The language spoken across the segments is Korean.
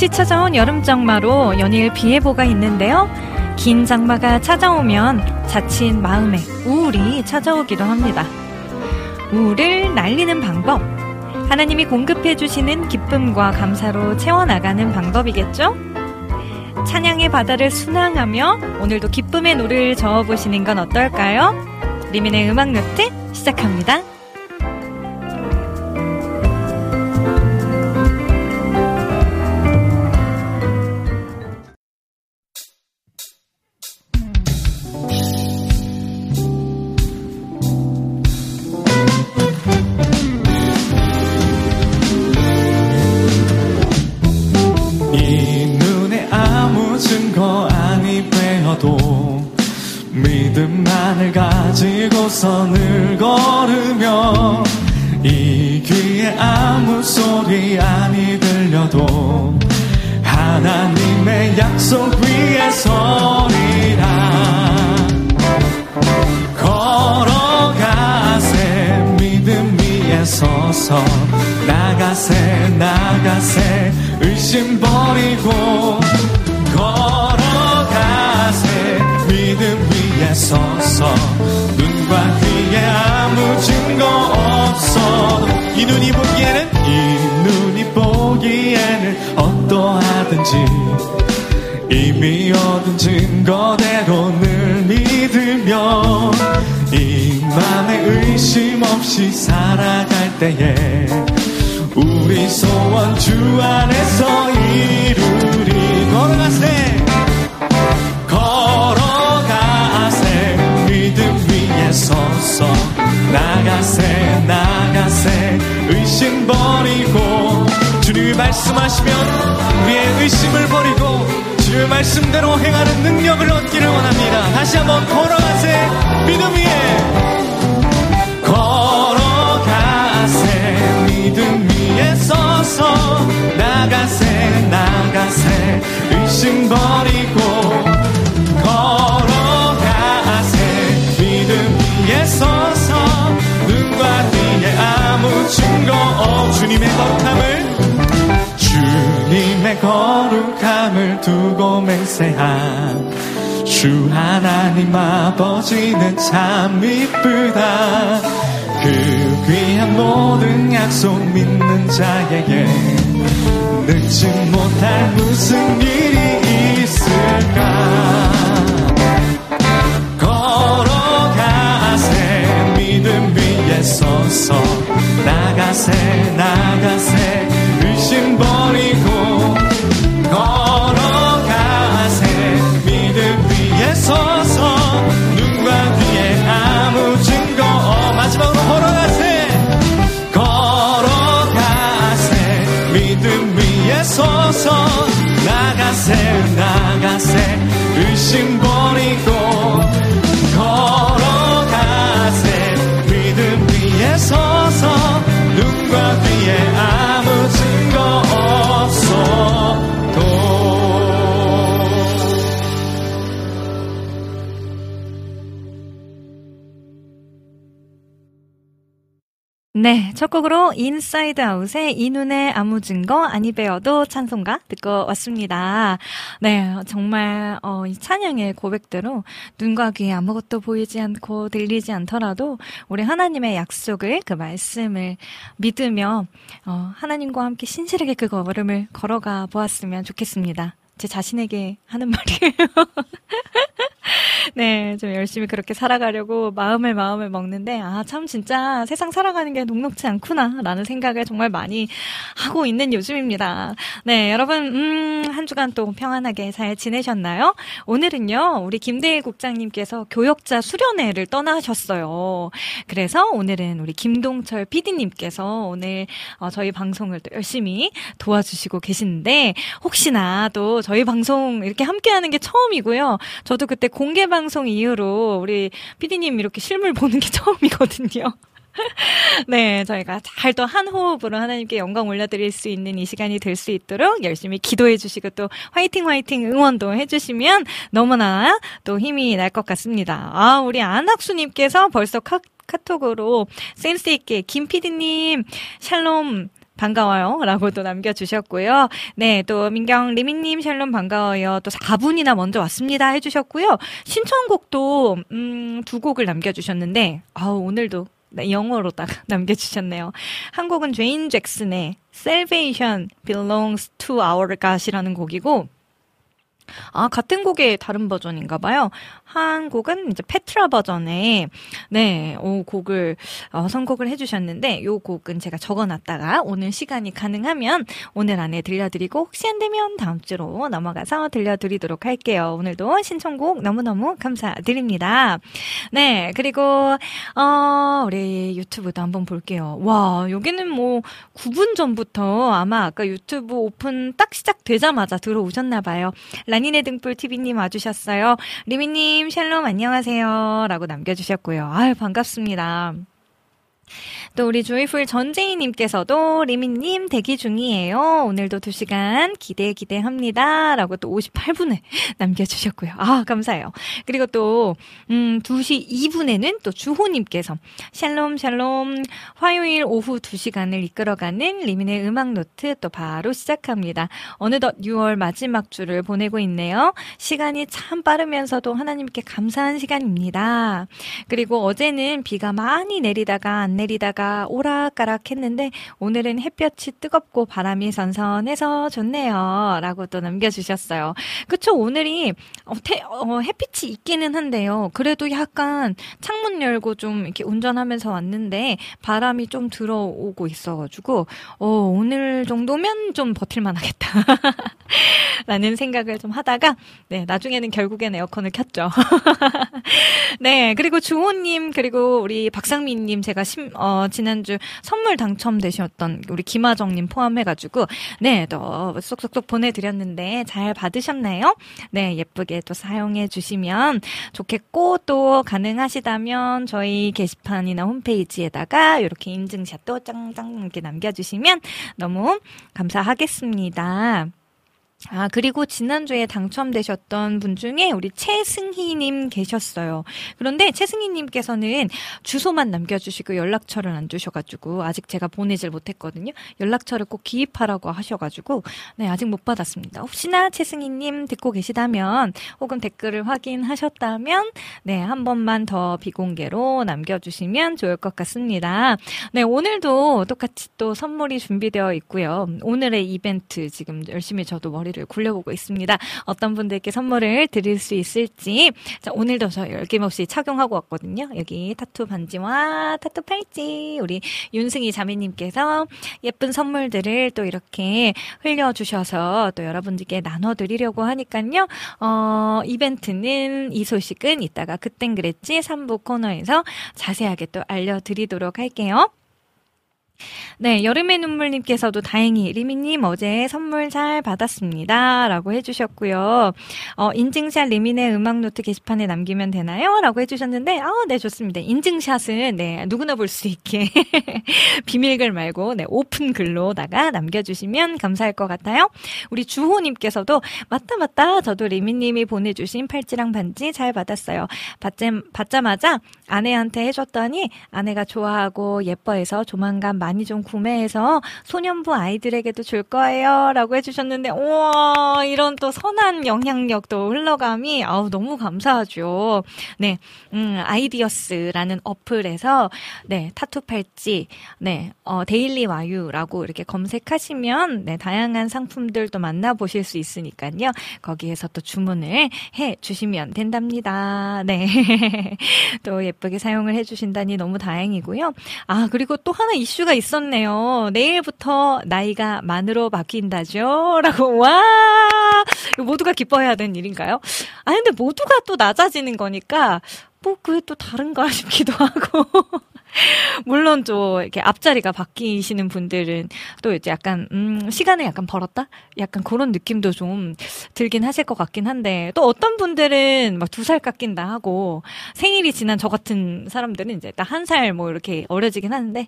다시 찾아온 여름 장마로 연일 비 예보가 있는데요. 긴 장마가 찾아오면 자칫 마음에 우울이 찾아오기도 합니다. 우울을 날리는 방법. 하나님이 공급해 주시는 기쁨과 감사로 채워나가는 방법이겠죠? 찬양의 바다를 순항하며 오늘도 기쁨의 노를 저어보시는 건 어떨까요? 리민의 음악 노트 시작합니다. 믿는 자에게 늦지 못할 무슨 일이 있을까? 걸어가세 믿음 위에 서서 나가세 나가세 네, 첫 곡으로 인사이드 아웃의 이 눈에 아무 증거 아니 뵈어도 찬송가 듣고 왔습니다. 네, 정말 어, 이 찬양의 고백대로 눈과 귀에 아무것도 보이지 않고 들리지 않더라도 우리 하나님의 약속을 그 말씀을 믿으며 어, 하나님과 함께 신실하게 그 걸음을 걸어가 보았으면 좋겠습니다. 제 자신에게 하는 말이에요. 네, 좀 열심히 그렇게 살아가려고 마음을 마음을 먹는데, 아, 참 진짜 세상 살아가는 게 녹록지 않구나, 라는 생각을 정말 많이 하고 있는 요즘입니다. 네, 여러분, 음, 한 주간 또 평안하게 잘 지내셨나요? 오늘은요, 우리 김대일 국장님께서 교역자 수련회를 떠나셨어요. 그래서 오늘은 우리 김동철 PD님께서 오늘 어, 저희 방송을 또 열심히 도와주시고 계시는데, 혹시나 또 저희 방송 이렇게 함께하는 게 처음이고요. 저도 그때 공개 방송 이후로 우리 PD님 이렇게 실물 보는 게 처음이거든요. 네, 저희가 잘 또 한 호흡으로 하나님께 영광 올려드릴 수 있는 이 시간이 될 수 있도록 열심히 기도해 주시고 또 화이팅 화이팅 응원도 해주시면 너무나 또 힘이 날 것 같습니다. 아, 우리 안학수님께서 벌써 카, 카톡으로 센스 있게 김 PD님 샬롬 반가워요. 라고 또 남겨주셨고요. 네, 또 민경 리미님 샬롬 반가워요. 또 4분이나 먼저 왔습니다. 해주셨고요. 신청곡도, 음, 두 곡을 남겨주셨는데, 아우, 오늘도 네, 영어로다가 남겨주셨네요. 한 곡은 제인 잭슨의 Salvation Belongs to Our God이라는 곡이고, 아, 같은 곡의 다른 버전인가 봐요. 한 곡은 이제 페트라 버전의 네, 요 곡을 어, 선곡을 해 주셨는데 요 곡은 제가 적어 놨다가 오늘 시간이 가능하면 오늘 안에 들려드리고 혹시 안 되면 다음 주로 넘어가서 들려드리도록 할게요. 오늘도 신청곡 너무너무 감사드립니다. 네, 그리고 어, 우리 유튜브도 한번 볼게요. 와, 여기는 뭐 9분 전부터 아마 아까 유튜브 오픈 딱 시작되자마자 들어오셨나 봐요. 라니네 등불 TV님 와주셨어요. 리미님 샬롬 안녕하세요. 라고 남겨주셨고요. 아유 반갑습니다. 또 우리 조이풀 전재희님께서도 리미님 대기 중이에요. 오늘도 2시간 기대 기대합니다. 라고 또 58분에 남겨주셨고요. 아, 감사해요. 그리고 또, 음, 2시 2분에는 또 주호님께서 샬롬, 샬롬, 화요일 오후 2시간을 이끌어가는 리민의 음악노트 또 바로 시작합니다. 어느덧 6월 마지막 주를 보내고 있네요. 시간이 참 빠르면서도 하나님께 감사한 시간입니다. 그리고 어제는 비가 많이 내리다가 안 내리다가 오락가락 했는데 오늘은 햇볕이 뜨겁고 바람이 선선해서 좋네요. 라고 또 남겨주셨어요. 그쵸, 오늘이 어, 태, 어, 햇빛이 있기는 한데요. 그래도 약간 창문 열고 좀 이렇게 운전하면서 왔는데 바람이 좀 들어오고 있어가지고 어, 오늘 정도면 좀 버틸만 하겠다. 라는 생각을 좀 하다가 네, 나중에는 결국엔 에어컨을 켰죠. 네, 그리고 주호님 그리고 우리 박상민님 제가 심, 어, 지난주 선물 당첨되셨던 우리 김하정님 포함해가지고, 네, 또 쏙쏙쏙 보내드렸는데 잘 받으셨나요? 네, 예쁘게 또 사용해 주시면 좋겠고, 또 가능하시다면 저희 게시판이나 홈페이지에다가 이렇게 인증샷도 짱짱 이렇게 남겨주시면 너무 감사하겠습니다. 아, 그리고 지난주에 당첨되셨던 분 중에 우리 최승희님 계셨어요. 그런데 최승희님께서는 주소만 남겨주시고 연락처를 안 주셔가지고 아직 제가 보내질 못했거든요. 연락처를 꼭 기입하라고 하셔가지고, 네, 아직 못 받았습니다. 혹시나 최승희님 듣고 계시다면 혹은 댓글을 확인하셨다면, 네, 한 번만 더 비공개로 남겨주시면 좋을 것 같습니다. 네, 오늘도 똑같이 또 선물이 준비되어 있고요. 오늘의 이벤트 지금 열심히 저도 머리 머리를 굴려보고 있습니다. 어떤 분들께 선물을 드릴 수 있을지. 자, 오늘도 저 열김없이 착용하고 왔거든요. 여기 타투 반지와 타투 팔찌. 우리 윤승희 자매님께서 예쁜 선물들을 또 이렇게 흘려주셔서 또 여러분들께 나눠드리려고 하니까요. 어, 이벤트는 이 소식은 이따가 그땐 그랬지 3부 코너에서 자세하게 또 알려드리도록 할게요. 네, 여름의 눈물님께서도 다행히 리미님 어제 선물 잘 받았습니다. 라고 해주셨고요. 어, 인증샷 리민의 음악노트 게시판에 남기면 되나요? 라고 해주셨는데, 아, 네, 좋습니다. 인증샷은, 네, 누구나 볼 수 있게 비밀글 말고, 네, 오픈 글로다가 남겨주시면 감사할 것 같아요. 우리 주호님께서도, 맞다, 맞다. 저도 리미님이 보내주신 팔찌랑 반지 잘 받았어요. 받자, 받자마자 아내한테 해줬더니 아내가 좋아하고 예뻐해서 조만간 많이 좀 구매해서 소년부 아이들에게도 줄 거예요. 라고 해주셨는데, 우와, 이런 또 선한 영향력도 흘러감이, 아우, 너무 감사하죠. 네, 음, 아이디어스라는 어플에서, 네, 타투 팔찌, 네, 어, 데일리 와유라고 이렇게 검색하시면, 네, 다양한 상품들도 만나보실 수 있으니까요. 거기에서 또 주문을 해 주시면 된답니다. 네. 또 예쁘게 사용을 해 주신다니 너무 다행이고요. 아, 그리고 또 하나 이슈가 있었네요. 내일부터 나이가 만으로 바뀐다죠? 라고, 와! 모두가 기뻐해야 되는 일인가요? 아, 근데 모두가 또 낮아지는 거니까, 뭐, 그게 또 다른가 싶기도 하고. 물론 또 이렇게 앞자리가 바뀌시는 분들은 또 이제 약간 음 시간을 약간 벌었다 약간 그런 느낌도 좀 들긴 하실 것 같긴 한데 또 어떤 분들은 막 두 살 깎인다 하고 생일이 지난 저 같은 사람들은 이제 딱 한 살 뭐 이렇게 어려지긴 하는데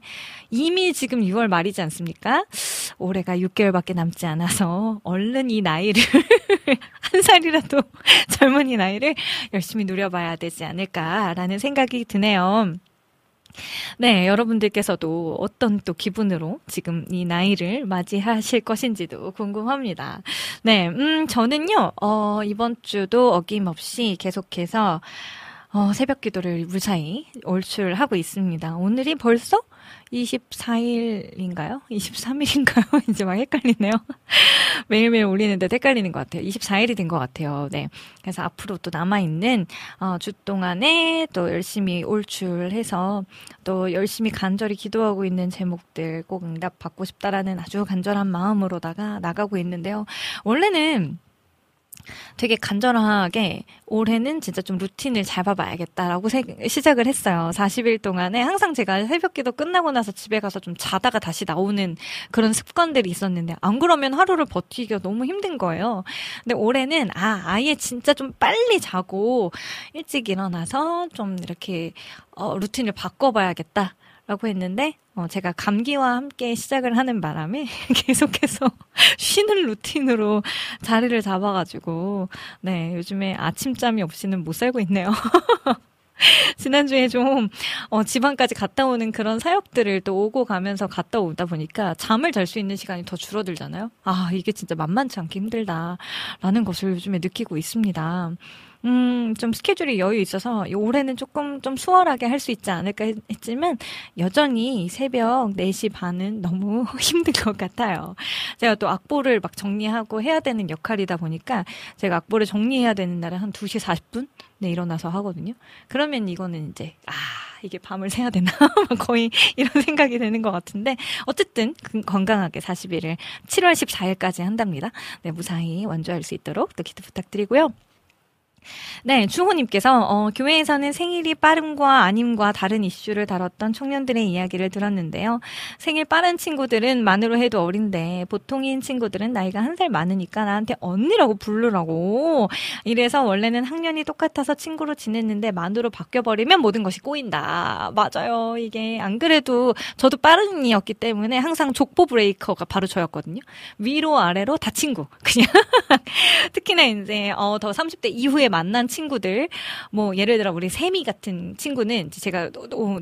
이미 지금 6월 말이지 않습니까? 올해가 6개월밖에 남지 않아서 얼른 이 나이를 한 살이라도 젊은 이 나이를 열심히 누려봐야 되지 않을까라는 생각이 드네요. 네, 여러분들께서도 어떤 또 기분으로 지금 이 나이를 맞이하실 것인지도 궁금합니다. 네, 음, 저는요, 어, 이번 주도 어김없이 계속해서 어, 새벽 기도를 무사히 올출하고 있습니다. 오늘이 벌써 24일인가요? 23일인가요? 이제 막 헷갈리네요. 매일매일 올리는데 헷갈리는 것 같아요. 24일이 된 것 같아요. 네. 그래서 앞으로 또 남아있는, 어, 주 동안에 또 열심히 올출해서 또 열심히 간절히 기도하고 있는 제목들 꼭 응답 받고 싶다라는 아주 간절한 마음으로다가 나가고 있는데요. 원래는 되게 간절하게 올해는 진짜 좀 루틴을 잡아봐야겠다라고 세, 시작을 했어요. 40일 동안에 항상 제가 새벽 기도 끝나고 나서 집에 가서 좀 자다가 다시 나오는 그런 습관들이 있었는데 안 그러면 하루를 버티기가 너무 힘든 거예요. 근데 올해는 아, 아예 진짜 좀 빨리 자고 일찍 일어나서 좀 이렇게 어, 루틴을 바꿔봐야겠다. 라고 했는데 어, 제가 감기와 함께 시작을 하는 바람에 계속해서 쉬는 루틴으로 자리를 잡아가지고 네 요즘에 아침잠이 없이는 못 살고 있네요. 지난주에 좀, 어, 지방까지 갔다 오는 그런 사역들을 또 오고 가면서 갔다 오다 보니까 잠을 잘 수 있는 시간이 더 줄어들잖아요? 아, 이게 진짜 만만치 않게 힘들다 라는 것을 요즘에 느끼고 있습니다. 음, 좀 스케줄이 여유 있어서 올해는 조금 좀 수월하게 할 수 있지 않을까 했 지만 여전히 새벽 4시 반은 너무 힘든 것 같아요. 제가 또 악보를 막 정리하고 해야 되는 역할이다 보니까 제가 악보를 정리해야 되는 날은 한 2시 40분? 네, 일어나서 하거든요. 그러면 이거는 이제, 아, 이게 밤을 새야 되나? 거의 이런 생각이 되는 것 같은데, 어쨌든 건강하게 40일을 7월 14일까지 한답니다. 네, 무사히 완주할 수 있도록 또 기도 부탁드리고요. 네, 주호님께서 어, 교회에서는 생일이 빠름과 아님과 다른 이슈를 다뤘던 청년들의 이야기를 들었는데요. 생일 빠른 친구들은 만으로 해도 어린데 보통인 친구들은 나이가 한 살 많으니까 나한테 언니라고 부르라고. 이래서 원래는 학년이 똑같아서 친구로 지냈는데 만으로 바뀌어버리면 모든 것이 꼬인다. 맞아요. 이게 안 그래도 저도 빠른이었기 때문에 항상 족보 브레이커가 바로 저였거든요. 위로 아래로 다 친구. 그냥 특히나 이제 어, 더 30대 이후에 만난 친구들, 뭐 예를 들어 우리 세미 같은 친구는 제가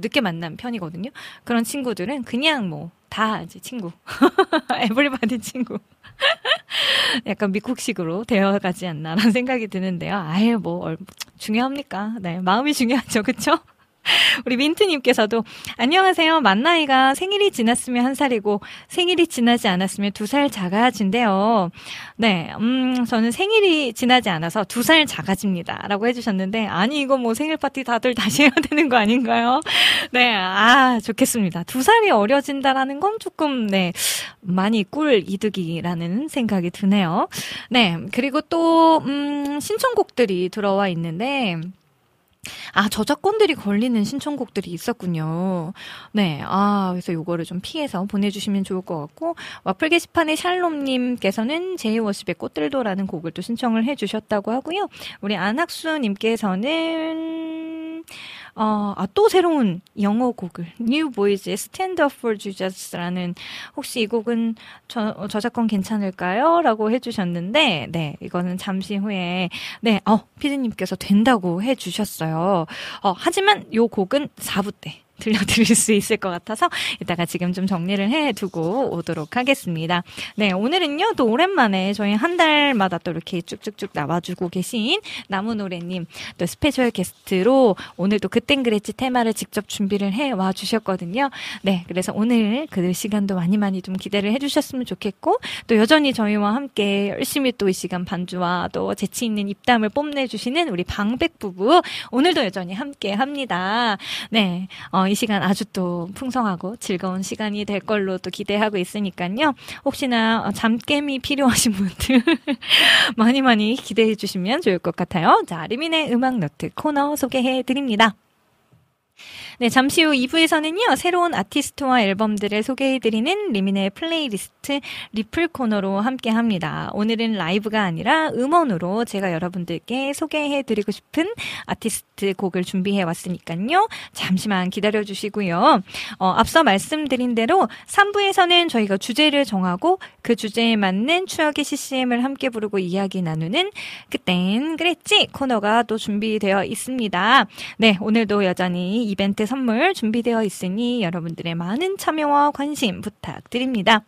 늦게 만난 편이거든요. 그런 친구들은 그냥 뭐 다 이제 친구, everybody 친구. 약간 미국식으로 되어가지 않나라는 생각이 드는데요. 아예 뭐 중요합니까? 네, 마음이 중요하죠, 그렇죠? 우리 민트님께서도 안녕하세요. 만나이가 생일이 지났으면 한 살이고 생일이 지나지 않았으면 두 살 작아진대요. 네, 음, 저는 생일이 지나지 않아서 두 살 작아집니다.라고 해주셨는데 아니 이거 뭐 생일 파티 다들 다시 해야 되는 거 아닌가요? 네, 아 좋겠습니다. 두 살이 어려진다라는 건 조금 네 많이 꿀 이득이라는 생각이 드네요. 네, 그리고 또 음, 신청곡들이 들어와 있는데. 아, 저작권들이 걸리는 신청곡들이 있었군요. 네. 아, 그래서 요거를 좀 피해서 보내주시면 좋을 것 같고, 와플 게시판의 샬롬님께서는 제이워십의 꽃들도라는 곡을 또 신청을 해주셨다고 하고요. 우리 안학수님께서는, 어, 아, 또 새로운 영어 곡을 New Boys의 Stand Up for Jesus라는 혹시 이 곡은 저, 어, 저작권 괜찮을까요? 라고 해주셨는데 네 이거는 잠시 후에 네어 피디님께서 된다고 해주셨어요. 어 하지만 요 곡은 4부 때 들려드릴 수 있을 것 같아서 이따가 지금 좀 정리를 해 두고 오도록 하겠습니다. 네, 오늘은요, 또 오랜만에 저희 한 달마다 또 이렇게 쭉쭉쭉 나와주고 계신 나무노래님 또 스페셜 게스트로 오늘도 그땐 그랬지 테마를 직접 준비를 해 와 주셨거든요. 네, 그래서 오늘 그 시간도 많이 많이 좀 기대를 해주셨으면 좋겠고 또 여전히 저희와 함께 열심히 또 이 시간 반주와 또 재치 있는 입담을 뽐내주시는 우리 방백 부부 오늘도 여전히 함께 합니다. 네, 어, 이 시간 아주 또 풍성하고 즐거운 시간이 될 걸로 또 기대하고 있으니까요. 혹시나 어, 잠깸이 필요하신 분들 많이 많이 기대해 주시면 좋을 것 같아요. 자, 리민의 음악 노트 코너 소개해 드립니다. 네, 잠시 후 2부에서는요, 새로운 아티스트와 앨범들을 소개해드리는 리민의 플레이리스트 리플 코너로 함께 합니다. 오늘은 라이브가 아니라 음원으로 제가 여러분들께 소개해드리고 싶은 아티스트 곡을 준비해 왔으니까요. 잠시만 기다려주시고요. 어, 앞서 말씀드린 대로 3부에서는 저희가 주제를 정하고 그 주제에 맞는 추억의 CCM을 함께 부르고 이야기 나누는 그땐 그랬지 코너가 또 준비되어 있습니다. 네, 오늘도 여전히 이벤트 선물 준비되어 있으니 여러분들의 많은 참여와 관심 부탁드립니다.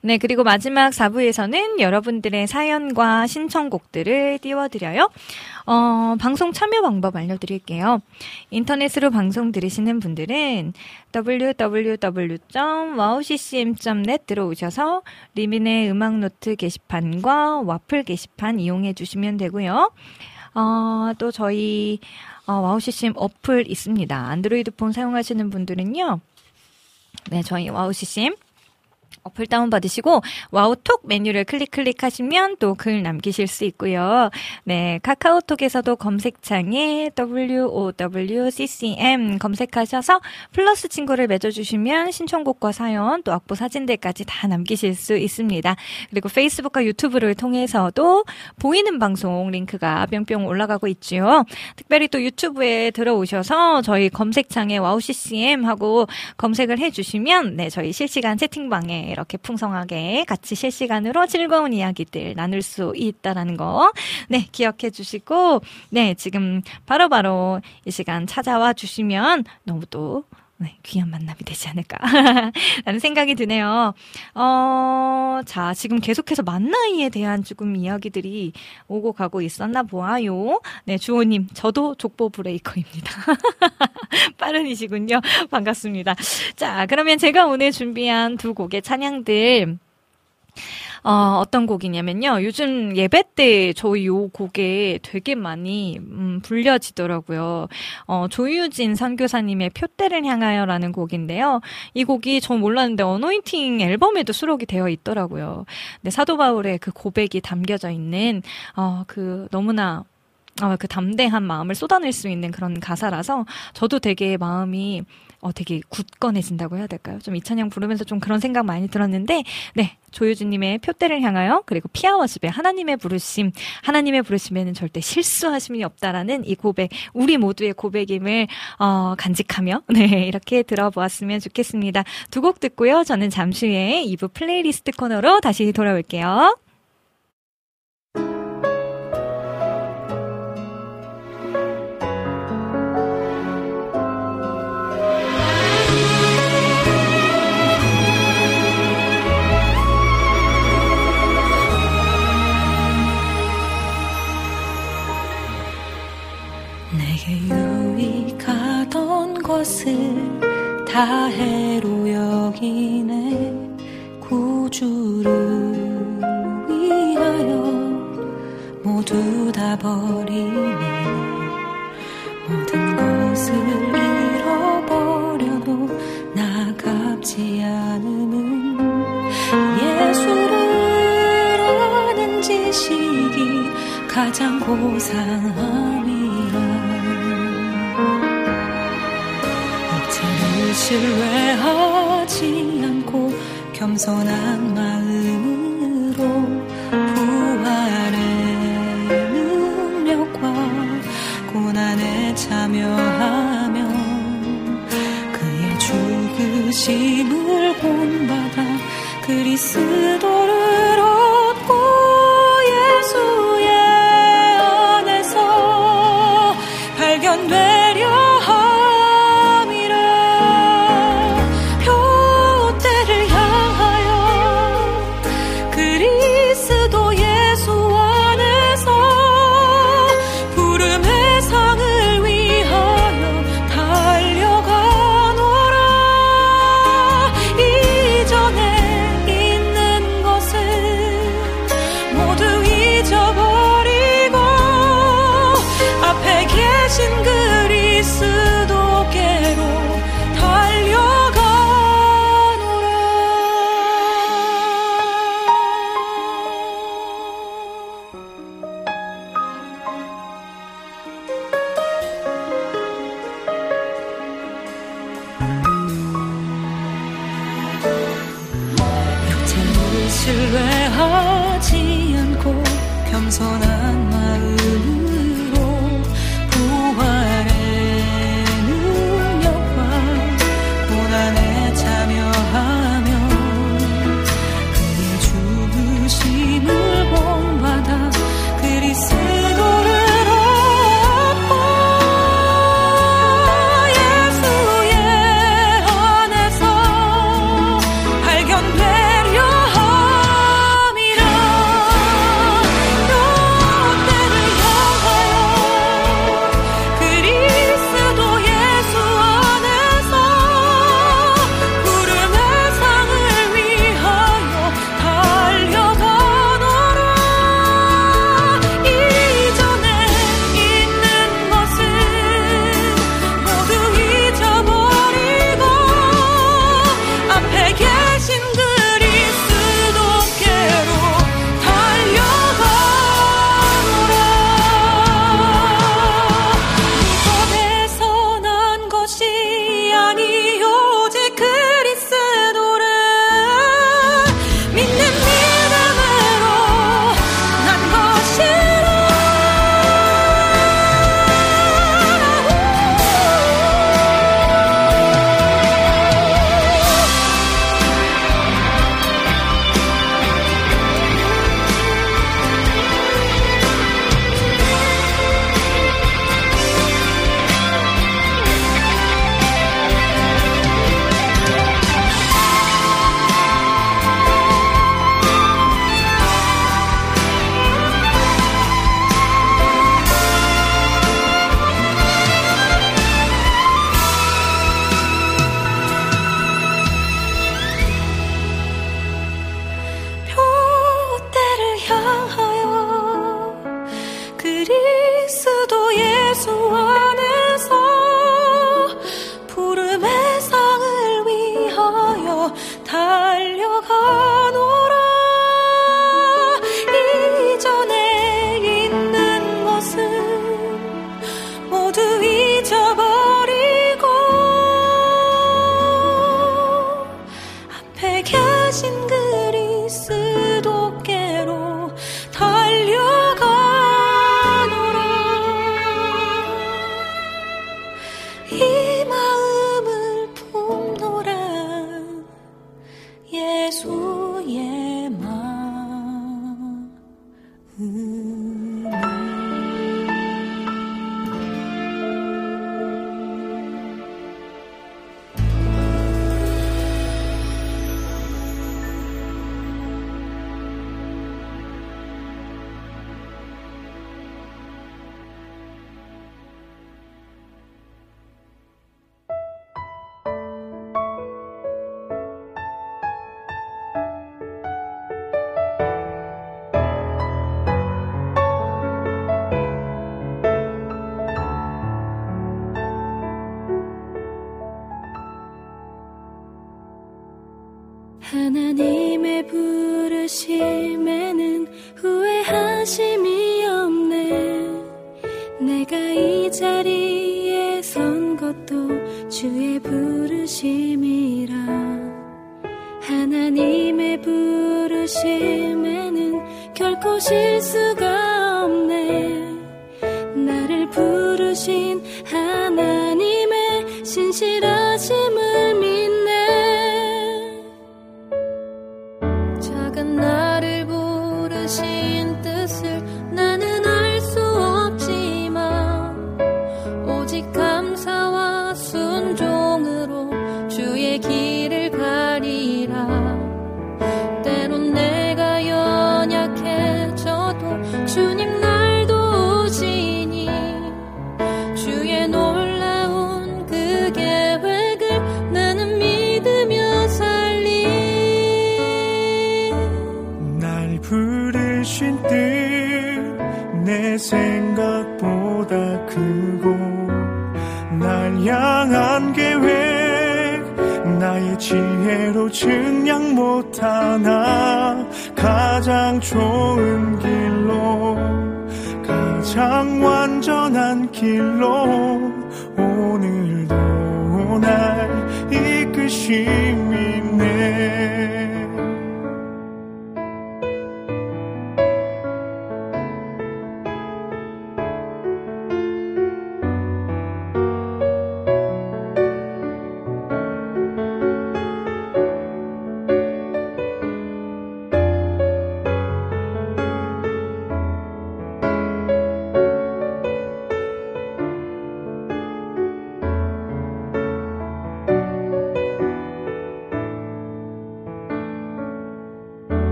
네, 그리고 마지막 4부에서는 여러분들의 사연과 신청곡들을 띄워드려요. 어, 방송 참여 방법 알려드릴게요. 인터넷으로 방송 들으시는 분들은 www.wowccm.net 들어오셔서 리민의 음악노트 게시판과 와플 게시판 이용해 주시면 되고요. 어, 또 저희 어, 와우 CCM 어플 있습니다. 안드로이드 폰 사용하시는 분들은요. 네, 저희 와우 CCM 어플 다운받으시고 와우톡 메뉴를 클릭 클릭하시면 또 글 남기실 수 있고요. 네, 카카오톡에서도 검색창에 WOWCCM 검색하셔서 플러스 친구를 맺어주시면 신청곡과 사연 또 악보 사진들까지 다 남기실 수 있습니다. 그리고 페이스북과 유튜브를 통해서도 보이는 방송 링크가 뿅뿅 올라가고 있죠. 특별히 또 유튜브에 들어오셔서 저희 검색창에 와우CCM 하고 검색을 해주시면 네, 저희 실시간 채팅방에 이렇게 풍성하게 같이 실시간으로 즐거운 이야기들 나눌 수 있다라는 거, 네, 기억해 주시고, 네, 지금 바로바로 바로 이 시간 찾아와 주시면 너무 또 네, 귀한 만남이 되지 않을까. 라는 생각이 드네요. 어, 자, 지금 계속해서 만 나이에 대한 조금 이야기들이 오고 가고 있었나 보아요. 네, 주호님, 저도 족보 브레이커입니다. 빠른이시군요. 반갑습니다. 자, 그러면 제가 오늘 준비한 두 곡의 찬양들, 어, 어떤 곡이냐면요. 요즘 예배 때 저희 요 곡에 되게 많이 음, 불려지더라고요. 어, 조유진 선교사님의 표대를 향하여라는 곡인데요. 이 곡이 전 몰랐는데 어노인팅 앨범에도 수록이 되어 있더라고요. 근데 사도 바울의 그 고백이 담겨져 있는 어, 그 너무나 어, 그 담대한 마음을 쏟아낼 수 있는 그런 가사라서 저도 되게 마음이 어, 되게 굳건해진다고 해야 될까요? 좀 이찬양 부르면서 좀 그런 생각 많이 들었는데, 네. 조유진님의 표대를 향하여, 그리고 피아워십의 하나님의 부르심, 하나님의 부르심에는 절대 실수하심이 없다라는 이 고백, 우리 모두의 고백임을, 어, 간직하며, 네. 이렇게 들어보았으면 좋겠습니다. 두 곡 듣고요. 저는 잠시 후에 2부 플레이리스트 코너로 다시 돌아올게요. 것을 다 해로 여기네. 구주를 위하여 모두 다 버리네. 모든 것을 잃어버려도 나갑지 않음은 예수를 아는 지식이 가장 고상함 신뢰하지 않고 겸손한 마음으로 부활의 능력과 고난에 참여하며 그의 죽으심을 본받아 그리스도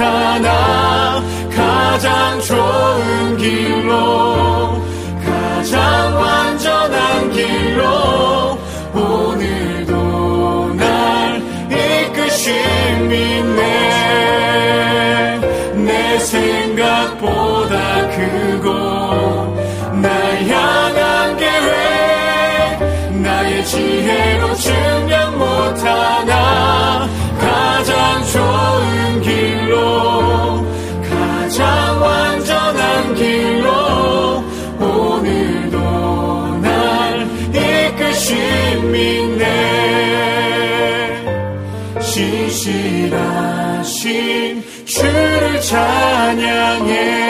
나타나 가장 좋은 길로 가장 완전한 길로 오늘도 날 이끄신 믿네. 내 생각보다 크고 날 향한 계획 나의 지혜로 증명 못하나 길로 가장 완전한 길로 오늘도 날 이끄신 믿네. 신실하신 주를 찬양해.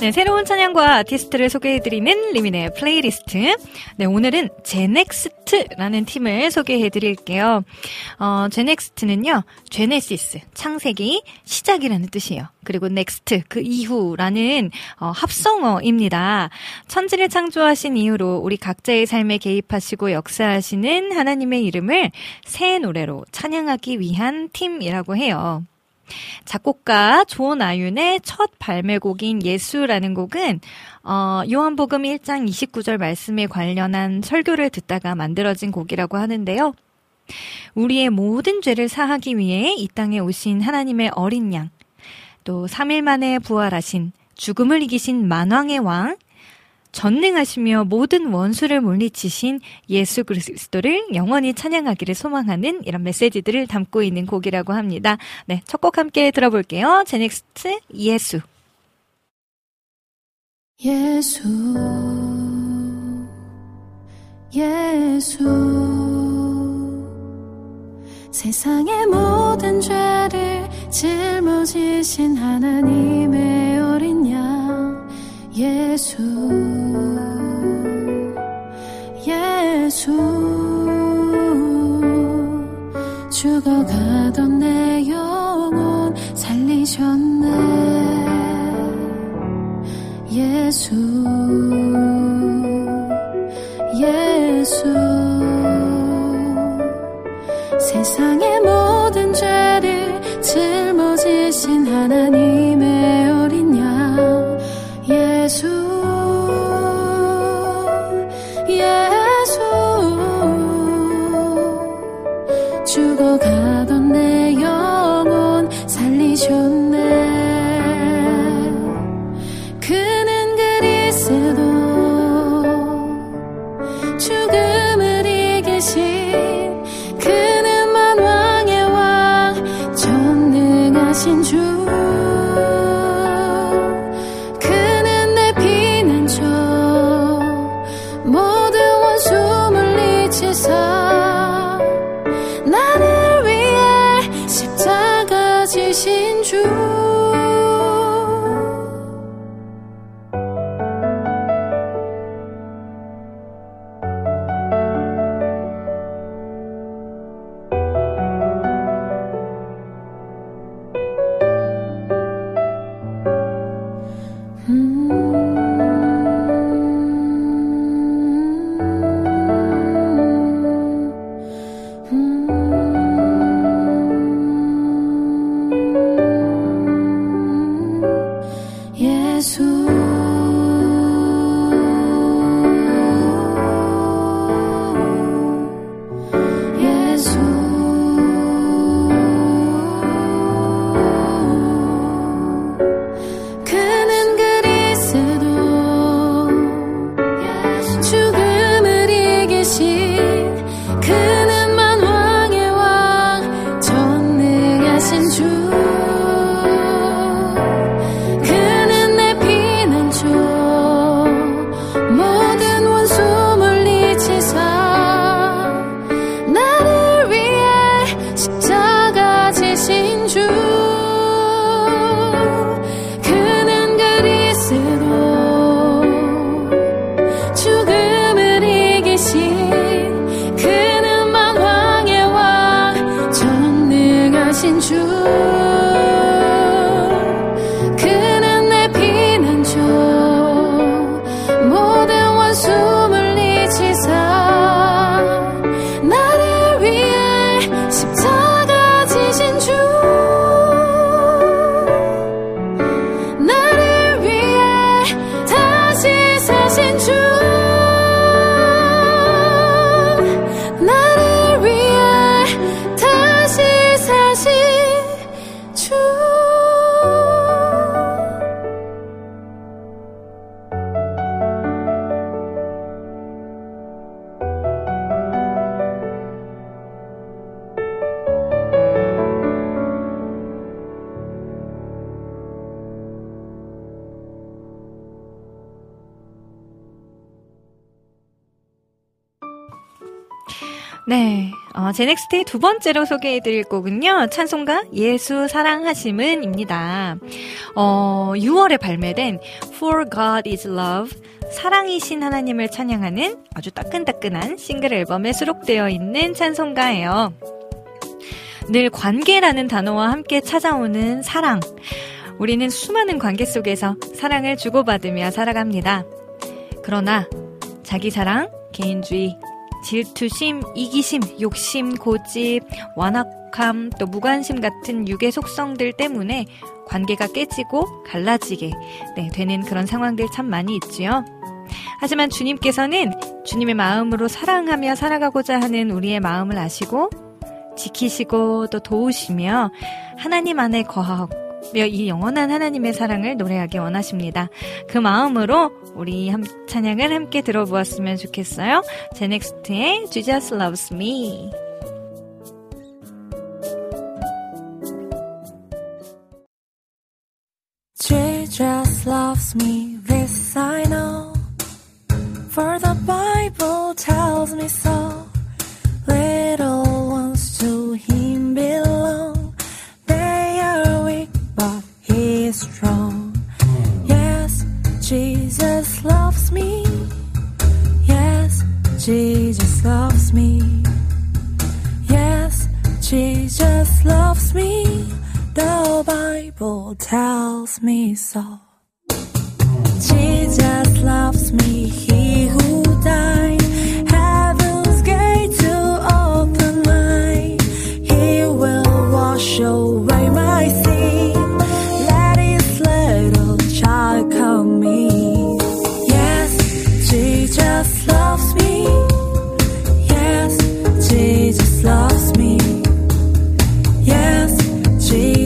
네, 새로운 찬양과 아티스트를 소개해드리는 리민의 플레이리스트. 네, 오늘은 제넥스트라는 팀을 소개해드릴게요. 어, 제넥스트는요, Genesis, 창세기, 시작이라는 뜻이에요. 그리고 next, 그 이후라는 어, 합성어입니다. 천지를 창조하신 이후로 우리 각자의 삶에 개입하시고 역사하시는 하나님의 이름을 새 노래로 찬양하기 위한 팀이라고 해요. 작곡가 조나윤의 첫 발매곡인 예수라는 곡은 어, 요한복음 1장 29절 말씀에 관련한 설교를 듣다가 만들어진 곡이라고 하는데요. 우리의 모든 죄를 사하기 위해 이 땅에 오신 하나님의 어린 양, 또 3일 만에 부활하신 죽음을 이기신 만왕의 왕, 전능하시며 모든 원수를 물리치신 예수 그리스도를 영원히 찬양하기를 소망하는 이런 메시지들을 담고 있는 곡이라고 합니다. 네, 첫 곡 함께 들어볼게요. 제넥스트 예수. 예수, 예수, 세상의 모든 죄를 짊어지신 하나님의 어린 양, 예수 예수. 죽어가던 내 영혼 살리셨네. 예수 예수. 세상의 모든 죄를 짊어지신 하나님의 가던 내 영혼 살리셨네 두 번째로 소개해드릴 곡은요, 찬송가 예수 사랑하심은입니다. 어, 6월에 발매된 For God is Love, 사랑이신 하나님을 찬양하는 아주 따끈따끈한 싱글 앨범에 수록되어 있는 찬송가예요. 늘 관계라는 단어와 함께 찾아오는 사랑. 우리는 수많은 관계 속에서 사랑을 주고받으며 살아갑니다. 그러나 자기 사랑, 개인주의, 질투심, 이기심, 욕심, 고집, 완악함, 또 무관심 같은 육의 속성들 때문에 관계가 깨지고 갈라지게 네, 되는 그런 상황들 참 많이 있지요. 하지만 주님께서는 주님의 마음으로 사랑하며 살아가고자 하는 우리의 마음을 아시고 지키시고 또 도우시며 하나님 안에 거하고 이 영원한 하나님의 사랑을 노래하기 원하십니다. 그 마음으로 우리 함, 찬양을 함께 들어보았으면 좋겠어요. 제넥스트의 Jesus Loves Me. Bible tells me so. Jesus loves me, he who died. Heaven's gate to open wide. He will wash away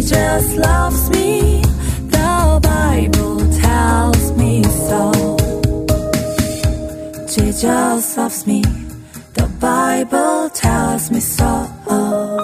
Jesus loves me. The Bible tells me so. Jesus loves me. The Bible tells me so.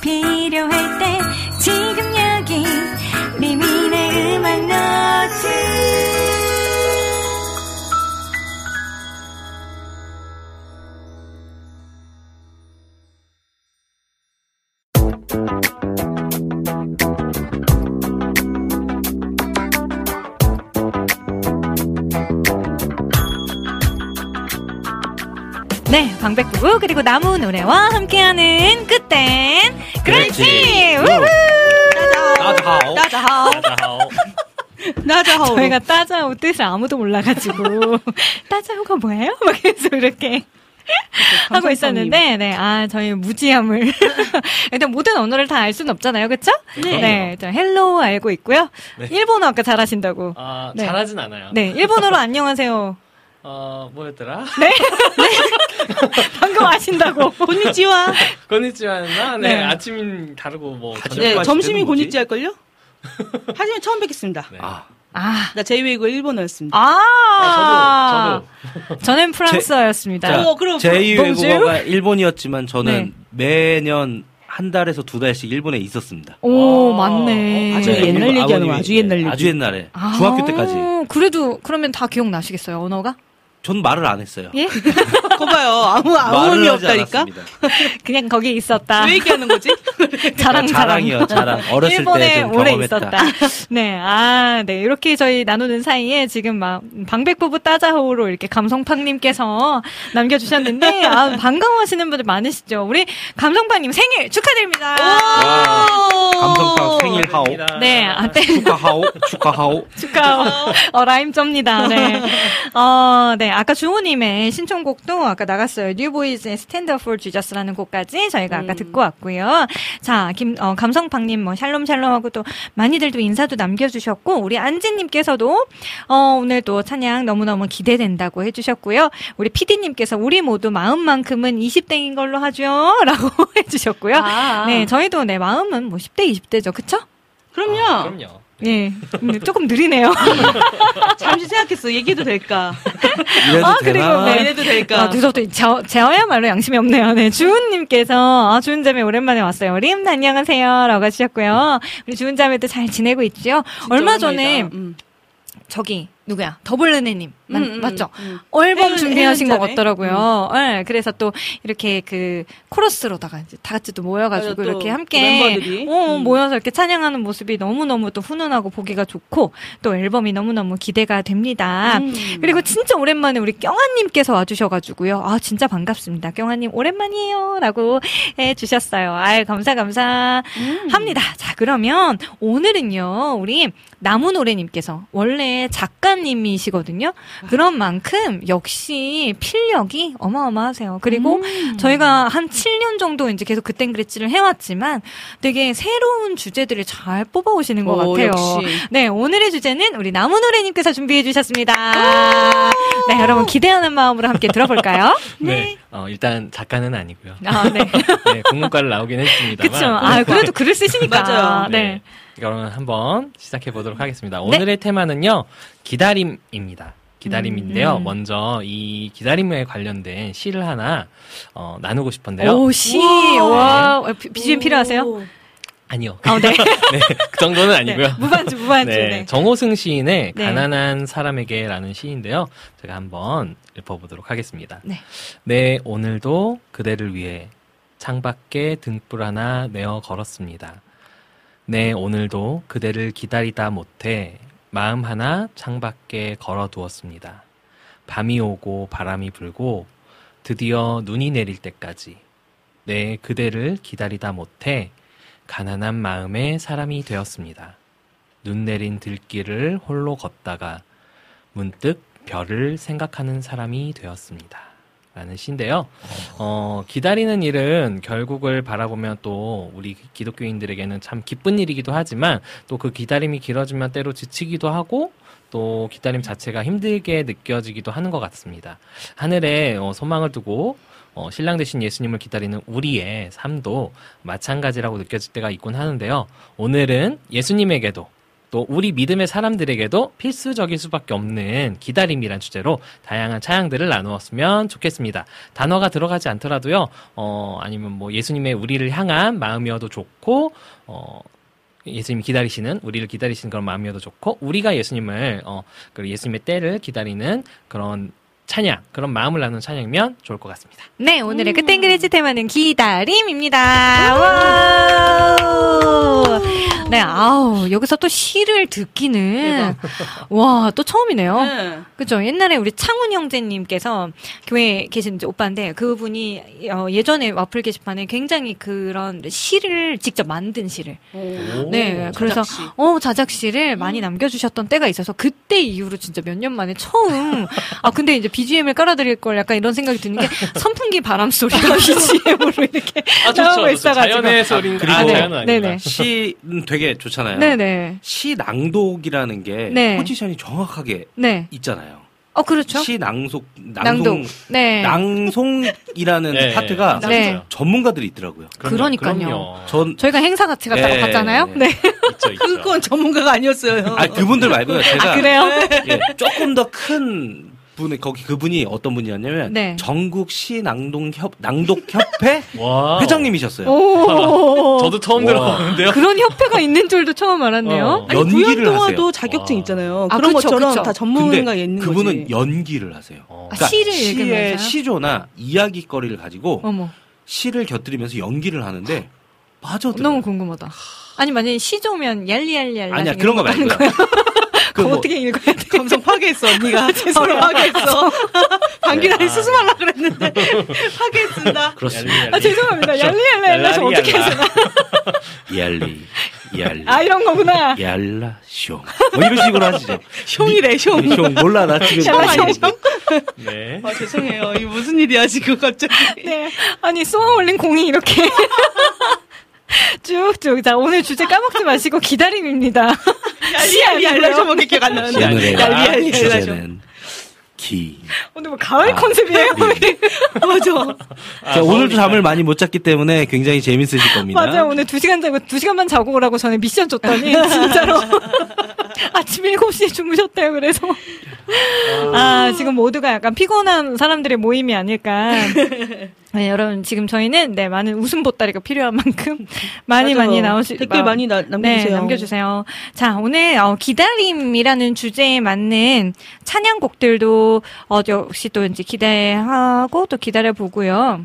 필요 네, 방백부부 그리고 나무 노래와 함께하는 그땐 그랬지. 우후! 大家好. 大家好. 大家好. 大家好. 저희가 大家好 뜻을 아무도 몰라가지고 大家好가 뭐예요? 막 계속 이렇게 하고 있었는데, 네, 아 저희 무지함을 일단 모든 언어를 다 알 수는 없잖아요, 그렇죠? 네, 저 hello 알고 있고요. 네. 일본어 아까 잘하신다고. 아, 네. 잘하진 않아요. 네, 일본어로 안녕하세요. 어, 뭐였더라? 방금 아신다고. 곤니찌와. 건니치와나 네, 네. 아침 다르고 뭐 네, 점심이 뭐지? 곤니찌 할걸요? 하지만 처음 뵙겠습니다. 네. 아, 아, 나 제2외국어 일본어였습니다. 아, 아, 저도 저는 프랑스어였습니다. 자, 어, 그럼 제2외국어가 일본이었지만 저는 네. 매년 한 달에서 두 달씩 일본에 있었습니다. 오, 아, 맞네. 어, 아주 네, 옛날 얘기하는 거 아버님이- 아주 옛날 네, 얘기. 아주 옛날에 아, 중학교 때까지. 그래도 그러면 다 기억나시겠어요, 언어가? 전 말을 안 했어요. 예? 거 봐요. 아무, 아무 의미 없다니까? 그냥 거기 있었다. 왜 얘기하는 거지? 자랑, 자랑. 자랑이요, 자랑. 어렸을 일본에 때좀 오래 경험했다. 있었다. 네, 아, 네. 이렇게 저희 나누는 사이에 지금 막 방백부부 따자호로 이렇게 감성팡님께서 남겨주셨는데, 아, 반가워하시는 분들 많으시죠? 우리 감성팡님 생일 축하드립니다. 감성팡 생일 하오. 네, 아, 네. 축하하오, 축하하오. 축하, 어, 라임 쩝니다. 네. 어, 네. 아까 주호님의 신청곡도 아까 나갔어요. 뉴보이즈의 Stand for Jesus라는 곡까지 저희가 아까 듣고 왔고요. 자, 김, 어, 감성팡님 뭐 샬롬 샬롬하고 또 많이들도 인사도 남겨주셨고, 우리 안지님께서도, 어, 오늘 또 찬양 너무너무 기대된다고 해주셨고요. 우리 피디님께서 우리 모두 마음만큼은 20대인 걸로 하죠. 라고 해주셨고요. 아. 네, 저희도 네, 마음은 뭐 10대, 20대죠. 그쵸? 그럼요. 아, 그럼요. 네. 근데 조금 느리네요. 잠시 생각했어. 얘기해도 될까? 이래도 아, 되나? 그리고 네. 이래도 될까? 아, 늦어도 저, 저야말로 양심이 없네요. 네, 주은님께서, 아, 주은자매 오랜만에 왔어요. 림, 안녕하세요. 라고 하셨고요. 우리 주은자매도 잘 지내고 있죠? 얼마 전에, 오랜만이다. 음. 저기, 누구야? 더블은혜님. 맞, 음, 음, 맞죠? 음. 앨범 해연- 준비하신 것. 같더라고요. 네, 그래서 또 이렇게 그 코러스로다가 이제 다 같이 또 모여가지고 맞아, 또 이렇게 그 함께 멤버들이. 어, 음. 모여서 이렇게 찬양하는 모습이 너무너무 또 훈훈하고 보기가 좋고 또 앨범이 너무너무 기대가 됩니다. 음. 그리고 진짜 오랜만에 우리 경아님께서 와주셔가지고요. 아, 진짜 반갑습니다. 경아님, 오랜만이에요. 라고 해주셨어요. 아유, 감사, 감사 합니다. 자, 그러면 오늘은요, 우리 나무노래님께서 원래 작가님이시거든요. 그런 만큼 역시 필력이 어마어마하세요. 그리고 음. 저희가 한 7년 정도 이제 계속 그땐 그랬지를 해왔지만 되게 새로운 주제들을 잘 뽑아오시는 것 오, 같아요. 역시. 네, 오늘의 주제는 우리 나무노래님께서 준비해 주셨습니다. 네, 여러분 기대하는 마음으로 함께 들어볼까요? 네. 어, 일단 작가는 아니고요. 아, 네. 네, 국문과를 나오긴 했습니다만. 그쵸. 아, 그래도 글을 쓰시니까. 맞아요. 네. 그러면 한번 시작해 보도록 하겠습니다. 오늘의 테마는요, 기다림입니다. 기다림인데요. 음. 먼저 이 기다림에 관련된 시를 하나 어, 나누고 싶은데요. 오, 시. 와, 비- 비주얼 필요하세요? 오. 아니요. 아, 네. 네, 그 정도는 아니고요. 네. 무반주, 무반주. 네, 네. 정호승 시인의 네. 가난한 사람에게라는 시인데요. 제가 한번 읊어보도록 하겠습니다. 네. 네, 오늘도 그대를 위해 창밖에 등불 하나 내어 걸었습니다. 네, 오늘도 그대를 기다리다 못해 마음 하나 창밖에 걸어 두었습니다. 밤이 오고 바람이 불고 드디어 눈이 내릴 때까지 네, 그대를 기다리다 못해 가난한 마음의 사람이 되었습니다. 눈 내린 들길을 홀로 걷다가 문득 별을 생각하는 사람이 되었습니다. 라는 시인데요. 어, 기다리는 일은 결국을 바라보면 또 우리 기독교인들에게는 참 기쁜 일이기도 하지만 또 그 기다림이 길어지면 때로 지치기도 하고 또 기다림 자체가 힘들게 느껴지기도 하는 것 같습니다. 하늘에 어, 소망을 두고 어, 신랑 되신 예수님을 기다리는 우리의 삶도 마찬가지라고 느껴질 때가 있곤 하는데요. 오늘은 예수님에게도 또 우리 믿음의 사람들에게도 필수적일 수밖에 없는 기다림이란 주제로 다양한 차양들을 나누었으면 좋겠습니다. 단어가 들어가지 않더라도요, 어, 아니면 뭐 예수님의 우리를 향한 마음이어도 좋고, 어, 예수님이 기다리시는 우리를 기다리시는 그런 마음이어도 좋고 우리가 예수님을 어, 그 예수님의 때를 기다리는 그런 찬양 그런 마음을 나누는 찬양이면 좋을 것 같습니다. 네, 오늘의 그땐 그랬지 테마는 기다림입니다. 와. 네, 아우, 여기서 또 시를 듣기는, 와, 또 처음이네요. 네. 그죠. 옛날에 우리 창훈 형제님께서 교회에 계신 이제 오빠인데 그분이 어, 예전에 와플 게시판에 굉장히 그런 시를 직접 만든 시를. 네. 그래서 자작시. 어, 자작시를 많이 남겨주셨던 때가 있어서 그때 이후로 진짜 몇 년 만에 처음. 아, 근데 이제 BGM을 깔아드릴 걸 약간 이런 생각이 드는 게 선풍기 바람 소리가 BGM으로 이렇게 아, 좋죠. 나오고. 있어가지고. 자연의 소리 그리고 아, 네. 자연은 아닙니다. 네네. 시는 되게 좋잖아요. 네네. 시 낭독이라는 게 네. 포지션이 정확하게 네. 있잖아요. 어, 그렇죠. 시 낭속 낭독. 낭송 네. 낭송이라는 네, 파트가 네. 전문가들이 있더라고요. 그럼요, 그러니까요. 그럼요. 전 저희가 행사 같이 갔다가 네. 봤잖아요. 네. 있죠, 있죠. 그건 전문가가 아니었어요. 아 그분들 말고요. 제가 아, 그래요? 예, 조금 더 큰 분의 거기 그분이 어떤 분이었냐면 네. 전국 시 낭독 협 낭독 협회 와. 회장님이셨어요. 오. 저도 처음 와. 들어보는데요. 그런 협회가 있는 줄도 처음 알았네요. 어. 아니, 연기를 구연동화도 하세요. 자격증 와. 있잖아요. 아, 그런 그쵸, 것처럼 그쵸. 다 전문가 있는 그분은 거지. 연기를 하세요. 어. 아, 그러니까 시를 시의 읽으면서요? 시조나 이야기거리를 가지고 어머, 시를 곁들이면서 연기를 하는데 빠져들어. 너무 궁금하다. 아니 만약에 시조면 얄리얄리얄리 아니야 그런 거 말고요. 그 뭐, 어떻게 읽어야 돼? 감성 파괴했어 언니가 바로 파괴했어. 방귀라니 아. 수습하려 그랬는데 파괴했습니다. 그렇습니다. 아 죄송합니다. 얄리얄리얄리 좀 어떻게 되나? 얄리 얄리 아 이런 거구나. 얄라 숑. 뭐 이런 식으로 하시죠. 숑이래 숑. 숑 몰라 나 지금 숑 아니야 숑? 네. 아 죄송해요. 이 무슨 일이야 지금 갑자기. 네. 아니 쏘아 올린 공이 이렇게 쭉쭉. 자 오늘 주제 까먹지 마시고 기다림입니다. 얄리 얄라쇼밖에 기억 안 나는데. 오늘의. 주제는 기. 오늘 뭐 가을 아. 컨셉이에요? 맞아. 아, 자, 오늘도. 잠을 많이 못 잤기 때문에 굉장히 재밌으실 겁니다. 맞아요. 오늘 2시간 자고 2시간만 자고 오라고 전에 미션 줬더니 진짜로 아침 7시에 주무셨대요. 그래서 아, 지금 모두가 약간 피곤한 사람들의 모임이 아닐까 네, 여러분 지금 저희는 네 많은 웃음 보따리가 필요한 만큼 많이 맞아요. 많이 나오시 댓글 많이 나- 남겨주세요. 네, 남겨주세요. 자 오늘 어, 기다림이라는 주제에 맞는 찬양곡들도 어, 역시 또 이제 기대하고 또 기다려 보고요.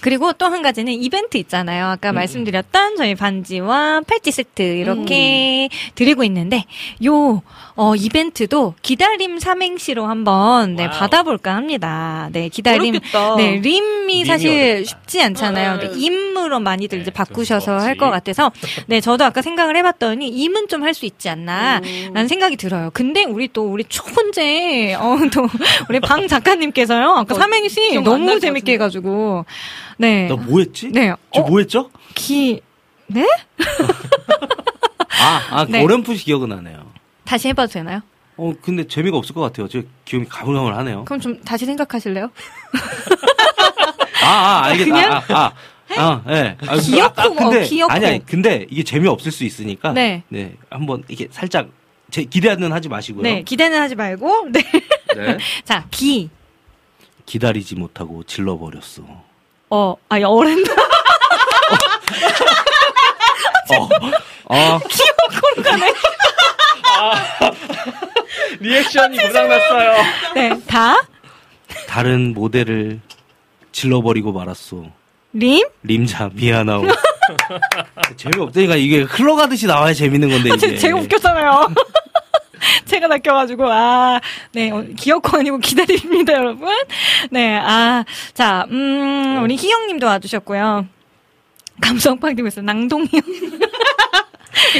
그리고 또 한 가지는 이벤트 있잖아요. 아까 말씀드렸던 저희 반지와 팔찌 세트 이렇게 드리고 있는데 요 어, 이벤트도 기다림 삼행시로 한번 네. 받아볼까 합니다. 네, 기다림 어렵겠다. 네, 림이 사실 어렵다. 쉽지 않잖아요. 아, 근데 임으로 많이들 이제 네, 바꾸셔서 그럴 수 할. 것 같아서 네, 저도 아까 생각을 해봤더니 임은 좀 할 수 있지 않나 음. 라는 생각이 들어요. 근데 우리 또 우리 초혼제 어, 또 우리 방 작가님께서요. 아까 어, 삼행시 너무 재밌게. 해가지고 네, 너뭐 했지? 네, 지금 어, 뭐 했죠? 기 네? 아, 아, 네. 어렴풋이 기억은 나네요. 다시 해봐도 되나요? 어, 근데 재미가 없을 것 같아요. 저 기억이 가물가물하네요. 그럼 좀 다시 생각하실래요? 아, 아, 알겠다. 그냥? 아, 아, 아, 예. 아, 기억호, 아, 근데, 어, 기억호. 아니, 아니, 근데 이게 재미없을 수 있으니까. 네. 네. 한번 이게 살짝, 제, 기대는 하지 마시고요. 네, 기대는 하지 말고 네. 네. 자, 기. 기다리지 못하고 질러버렸어. 어, 아니 어른다. 어, 어, 리액션이 고장났어요. 네, 다. 다른 모델을 질러버리고 말았어. 림. 림자, 미안하오. 재미없다니까 이게 흘러가듯이 나와야 재밌는 건데, 제, 이게. 제가 웃겼잖아요. 제가 낚여가지고, 아, 네, 어, 기억코 아니고 기다립니다, 여러분. 네, 아, 자, 음, 우리 희영님도 와주셨고요. 감성팡 되고 있어요. 낭동이요.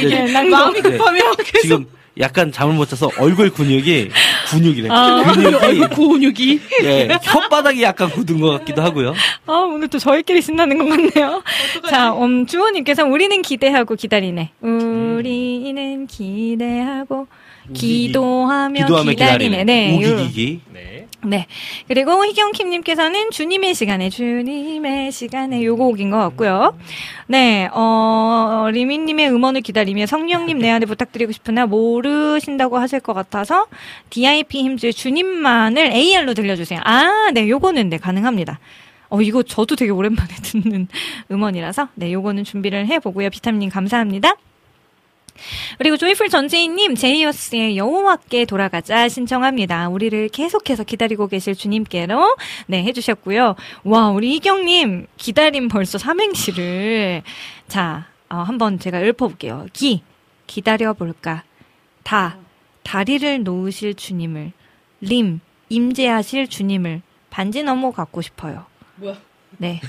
네, 낭동. 마음이 급하면 계속 지금 약간 잠을 못 자서 얼굴 근육이, 근육이래. 아. 근육이, 얼굴 근육이 예, 혓바닥이 약간 굳은 것 같기도 하고요. 아, 오늘 또 저희끼리 신나는 것 같네요. 자, 음, 주호님께서 우리는 기대하고 기다리네. 우리는 기대하고 기도하며, 기도하며 기다리네. 기다리네. 네. 요- 우기기기. 네. 네. 그리고 희경킴님께서는 주님의 시간에, 주님의 시간에 요거 곡인 것 같고요. 네, 어, 리미님의 음원을 기다리며 성령님 내한테 부탁드리고 싶으나 모르신다고 하실 것 같아서 DIP 힘줄 주님만을 AR로 들려주세요. 아, 네, 요거는 네, 가능합니다. 어, 이거 저도 되게 오랜만에 듣는 음원이라서, 네, 요거는 준비를 해보고요. 비타민님 감사합니다. 그리고 조이풀 전재희님, 제이어스의 여호와께 돌아가자 신청합니다. 우리를 계속해서 기다리고 계실 주님께로, 네, 해주셨고요. 와, 우리 이경님, 기다림 벌써 삼행시를. 자, 어, 한번 제가 읊어볼게요. 기, 기다려볼까. 다, 다리를 놓으실 주님을. 림, 임재하실 주님을. 반지 넘어 갖고 싶어요. 뭐야? 네.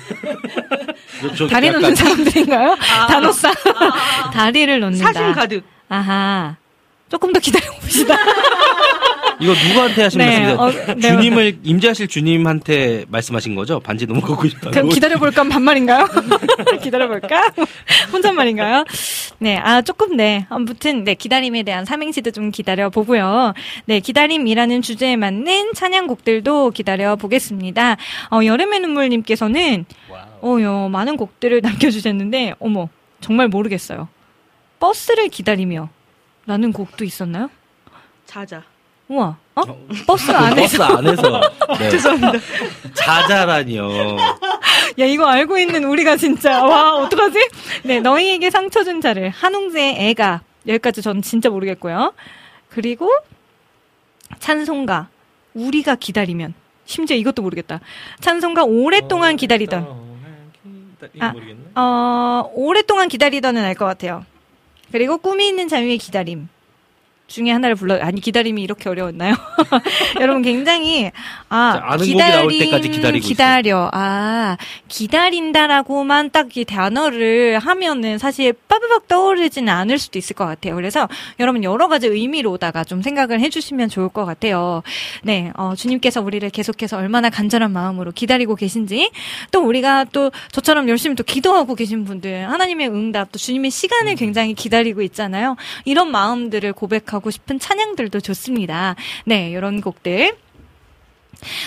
저- 저 다리 약간 놓는 사람들인가요? 단어싸. 다리를 놓는다. 사심 가득 아하. 조금 더 기다려봅시다. 이거 누구한테 하신 네, 말씀이세요? 어, 네. 주님을 임재하실 주님한테 말씀하신 거죠? 반지 너무 걷고 싶다고. 그럼 기다려볼까 반말인가요? 기다려볼까? 혼잣말인가요? 네, 아, 조금 네. 아무튼, 네, 기다림에 대한 삼행시도 좀 기다려 보고요. 네, 기다림이라는 주제에 맞는 찬양곡들도 기다려 보겠습니다. 어, 여름의 눈물님께서는, wow. 어, 요, 많은 곡들을 남겨주셨는데, 어머, 정말 모르겠어요. 버스를 기다리며, 라는 곡도 있었나요? 자자 우와, 어? 버스 안에서. 버스 안에서. 네. 죄송합니다. 자자라니요. 야, 이거 알고 있는 우리가 진짜, 와, 어떡하지? 네, 너희에게 상처 준 자를, 한웅재의 애가, 여기까지 전 진짜 모르겠고요. 그리고, 찬송가, 우리가 기다리면, 심지어 이것도 모르겠다. 찬송가 오랫동안 기다리던, 아. 어, 오랫동안 기다리던은 알 것 같아요. 그리고 꿈이 있는 자유의 기다림. 중에 하나를 불러, 아니, 기다림이 이렇게 어려웠나요? 여러분 굉장히, 아, 기다리고 기다려. 아, 기다린다라고만 딱 이 단어를 하면은 사실 빠바박 떠오르지는 않을 수도 있을 것 같아요. 그래서 여러분 여러 가지 의미로다가 좀 생각을 해주시면 좋을 것 같아요. 네, 어, 주님께서 우리를 계속해서 얼마나 간절한 마음으로 기다리고 계신지, 또 우리가 또 저처럼 열심히 또 기도하고 계신 분들, 하나님의 응답, 또 주님의 시간을 굉장히 기다리고 있잖아요. 이런 마음들을 고백하고 싶은 찬양들도 좋습니다. 네, 이런 곡들.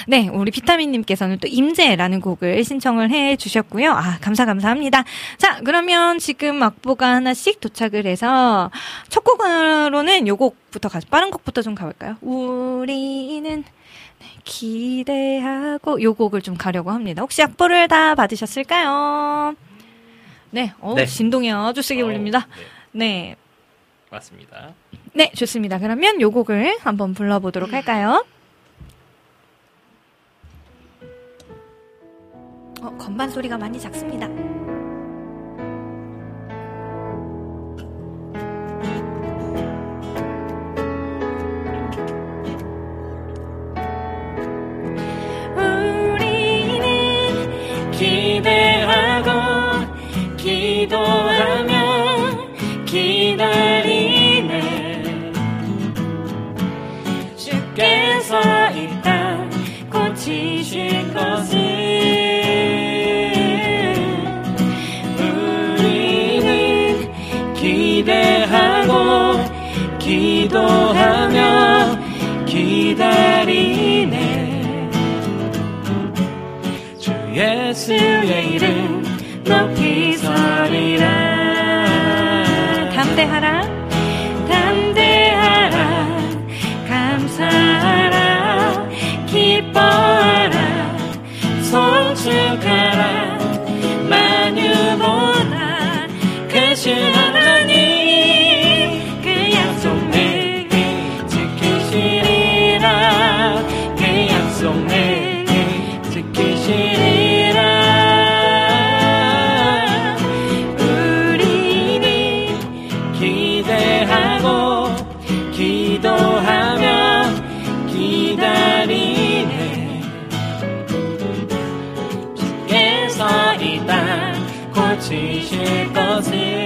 네, 우리 비타민님께서는 또 임재라는 곡을 신청을 해 주셨고요. 아, 감사, 감사합니다. 자, 그러면 지금 악보가 하나씩 도착을 해서 첫 곡으로는 요 곡부터 가죠. 빠른 곡부터 좀 가볼까요? 우리는 네, 기대하고 요 곡을 좀 가려고 합니다. 혹시 악보를 다 받으셨을까요? 네, 어, 네. 진동이 아주 세게 어, 울립니다. 네, 네, 맞습니다. 네, 좋습니다. 그러면 요 곡을 한번 불러보도록 할까요? 어, 건반 소리가 많이 작습니다. 기대 고치실 것을 우리는 기대하고 기도하며 기도하며 기다리네. 주께서 이땅 고치실 것을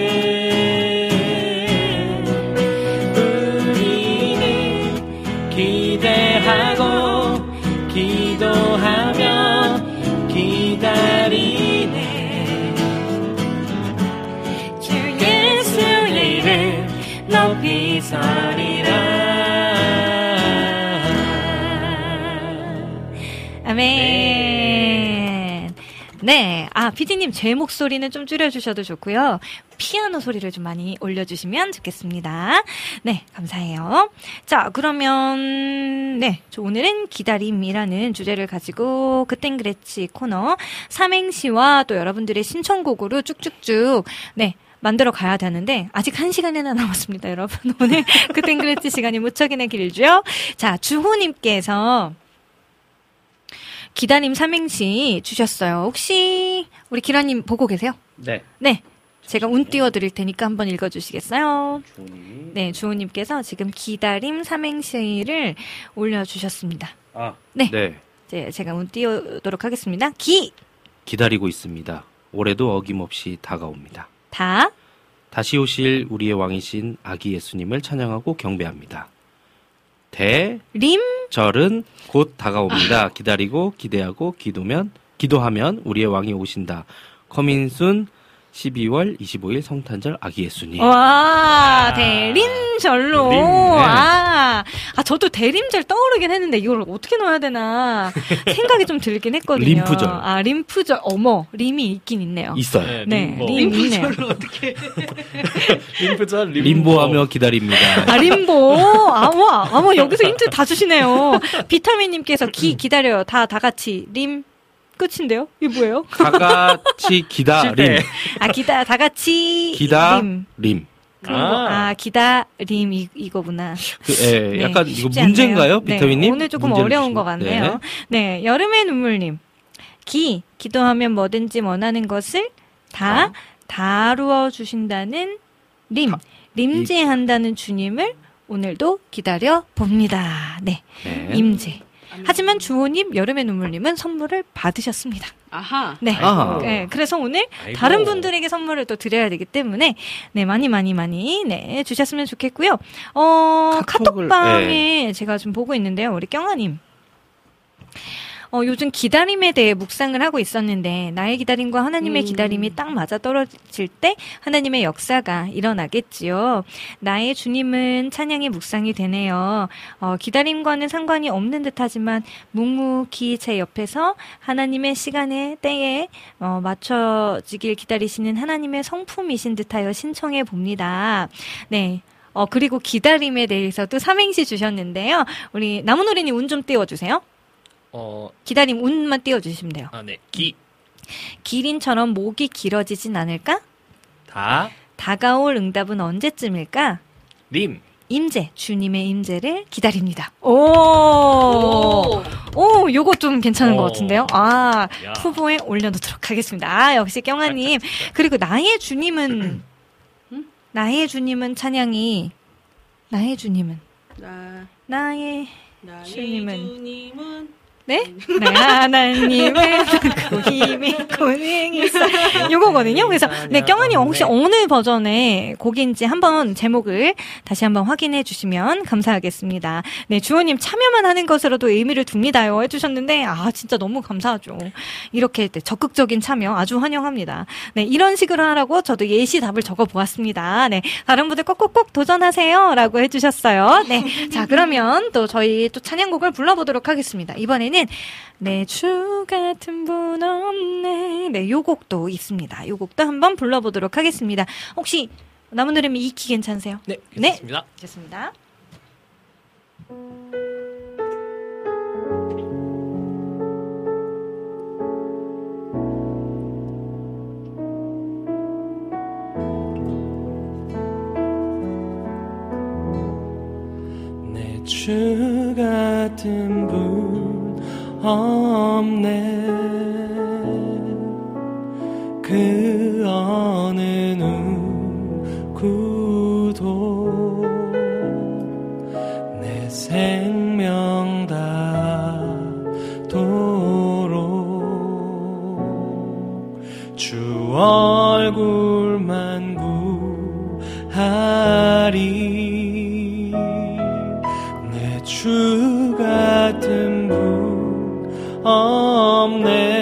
네, 아 피디님 제 목소리는 좀 줄여주셔도 좋고요. 피아노 소리를 좀 많이 올려주시면 좋겠습니다. 네, 감사해요. 자, 그러면 네, 저 오늘은 기다림이라는 주제를 가지고 그땐 그랬지 코너 삼행시와 또 여러분들의 신청곡으로 쭉쭉쭉 네. 만들어 가야 되는데 아직 한 시간이나 남았습니다, 여러분. 오늘 그땐 그랬지 시간이 무척이나 길죠. 자, 주호님께서 기다림 삼행시 주셨어요. 혹시 우리 기라님 보고 계세요? 네. 네. 제가 운 띄워드릴 테니까 한번 읽어주시겠어요? 네, 주호님께서 지금 기다림 삼행시를 올려주셨습니다. 아, 네. 네. 이제 제가 운 띄우도록 하겠습니다. 기, 기다리고 있습니다. 올해도 어김없이 다가옵니다. 다, 다시 오실 우리의 왕이신 아기 예수님을 찬양하고 경배합니다. 대, 림, 절은 곧 다가옵니다. 기다리고 기대하고 기도면 기도하면 우리의 왕이 오신다. 커민순 12월 25일 성탄절 아기 예수님. 와, 대림절로. 림, 네. 아, 아, 저도 대림절 떠오르긴 했는데 이걸 어떻게 넣어야 되나 생각이 좀 들긴 했거든요. 림프절. 아, 림프절. 어머, 림이 있긴 있네요. 있어요. 네, 림보. 림 있네요. 림프자 림보. 림보하며 기다립니다. 아, 림보. 아, 와. 아, 뭐, 여기서 힌트 다 주시네요. 비타민님께서 기, 기다려요. 다, 다 같이. 림. 끝인데요? 이게 뭐예요? 다 같이 기다림. 아, 기다, 다 같이. 림. 기다림. 그런 거. 아. 아, 기다림, 이, 이거구나. 그, 예, 네, 약간 이거 문제인가요, 않네요. 비타민님? 네, 오늘 조금 어려운. 것 같네요. 네. 여름의 눈물님. 기, 기도하면 뭐든지 원하는 것을 다, 다. 다루어 주신다는 림, 림제한다는 주님을 오늘도 기다려 봅니다. 네. 네. 임제. 하지만 주호님, 여름의 눈물님은 선물을 받으셨습니다. 아하. 네. 아하. 네. 그래서 오늘 아이고. 다른 분들에게 선물을 또 드려야 되기 때문에 네 많이 많이 많이 네 주셨으면 좋겠고요. 어 카톡을, 카톡방에 제가 좀 보고 있는데요. 우리 경 아님. 어, 요즘 기다림에 대해 묵상을 하고 있었는데 나의 기다림과 하나님의 음. 기다림이 딱 맞아 떨어질 때 하나님의 역사가 일어나겠지요. 나의 주님은 찬양의 묵상이 되네요. 어, 기다림과는 상관이 없는 듯하지만 묵묵히 제 옆에서 하나님의 시간에 때에 어, 맞춰지길 기다리시는 하나님의 성품이신 듯하여 신청해 봅니다. 네. 어, 그리고 기다림에 대해서도 삼행시 주셨는데요. 우리 나무노리님 운 좀 띄워주세요. 어, 기다림 운만 띄워주시면 돼요. 아, 네. 기, 기린처럼 목이 길어지진 않을까? 다, 다가올 응답은 언제쯤일까? 림. 임재, 주님의 임재를 기다립니다. 오, 오, 요거 좀 괜찮은 것 오. 같은데요? 아, 야. 후보에 올려놓도록 하겠습니다. 아, 역시 경아님. 그리고 나의 주님은, 나의 주님은 찬양이, 나의 주님은, 나, 나의 나의 주님은. 주님은 네? 네, 하나님은 그 힘이 고능이 있어. 요거거든요. 그래서, 네, 경환이 혹시 어느 버전의 곡인지 한번 제목을 다시 한번 확인해 주시면 감사하겠습니다. 네, 주호님 참여만 하는 것으로도 의미를 둡니다요. 해주셨는데, 아, 진짜 너무 감사하죠. 이렇게 네, 적극적인 참여 아주 환영합니다. 네, 이런 식으로 하라고 저도 예시 답을 적어 보았습니다. 네, 다른 분들 꼭꼭꼭 도전하세요. 라고 해주셨어요. 네, 자, 그러면 또 저희 또 찬양곡을 불러보도록 하겠습니다. 이번에는 내주 같은 분 없네. 네, 요 곡도 있습니다. 요 곡도 한번 불러보도록 하겠습니다. 혹시 남은 노래면 이키 괜찮으세요? 네, 네. 괜찮습니다. 좋습니다. 내주 같은 분 없네. 그 어느 누구도 내 생명 다도록 주 얼굴만 구하리 내주 같은 분 없네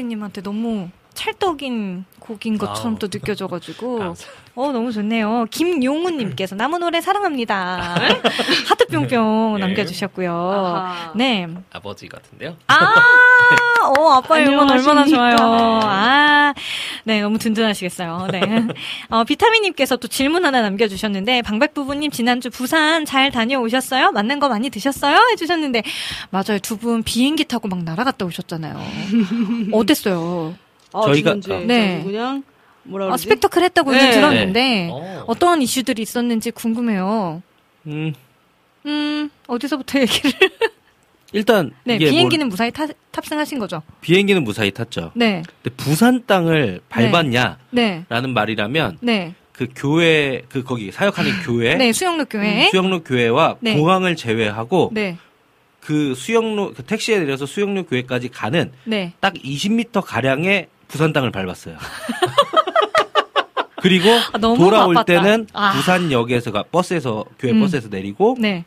나무노래님한테 너무 찰떡인 곡인 것처럼 아우. 또 느껴져가지고 어 너무 좋네요. 김용훈님께서 나무노래 사랑합니다. 하트 뿅뿅 네. 남겨주셨고요. 아하. 네. 아버지 같은데요. 아, 어, 아빠의 응원 얼마나. 좋아요. 아, 네, 너무 든든하시겠어요. 네. 어, 비타민님께서 또 질문 하나 남겨주셨는데, 방백부부님 지난주 부산 잘 다녀오셨어요? 맞는 거 많이 드셨어요? 해주셨는데, 맞아요. 두 분 비행기 타고 막 날아갔다 오셨잖아요. 어땠어요? 아, 저희가- 지난주에 네. 그냥 뭐라 아, 그러지? 스펙터클 했다고는 네. 들었는데, 어. 어떠한 이슈들이 있었는지 궁금해요. 음, 음, 어디서부터 얘기를. 일단 네, 이게 비행기는 무사히 타- 탑승하신 거죠? 뭐 비행기는 무사히 탔죠. 네, 근데 부산 땅을 밟았냐라는 네, 말이라면 네. 그 교회 그 거기 사역하는 교회 네, 수영로 교회. 수영로 교회와 네. 공항을 제외하고 네, 그 수영로 그 택시에 내려서 수영로 교회까지 가는 네. 딱 20m 가량의 부산 땅을 밟았어요. 그리고 아, 돌아올 바빴다. 때는 아. 부산역에서가 버스에서 교회 음. 버스에서 내리고 네.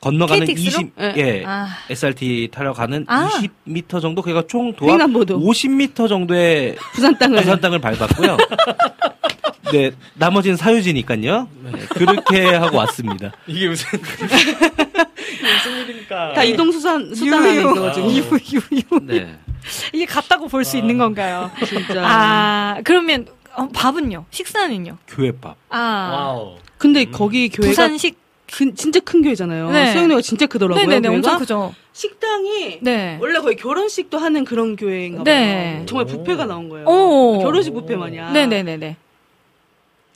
건너가는 KTX 로? 20 예. 예. 아, SRT 타러 가는 아. 20m 정도 그러니까 총 도합 횡단보도 50m 정도의 부산 땅을 부산 땅을 밟았고요. 네, 나머지는 사유지니까요. 네, 그렇게 하고 왔습니다. 이게 무슨 무슨 일입니까? 다 이동 수단 수단 안에 유유. 있어가지고. 유유, 유유. 네. 이게 같다고 볼수 있는 건가요? 진짜. 아, 그러면 어, 밥은요? 식사는요? 교회밥. 아, wow. 근데 거기 교회가 부산식. 큰- 진짜 큰 교회잖아요. 네. 수영로가 진짜 크더라고요. 네네네, 교회가. 엄청 크죠. 식당이 네. 원래 거의 결혼식도 하는 그런 교회인가 봐요. 네. 정말 뷔페가 나온 거예요. 오. 결혼식 뷔페 마냥. 네네네네.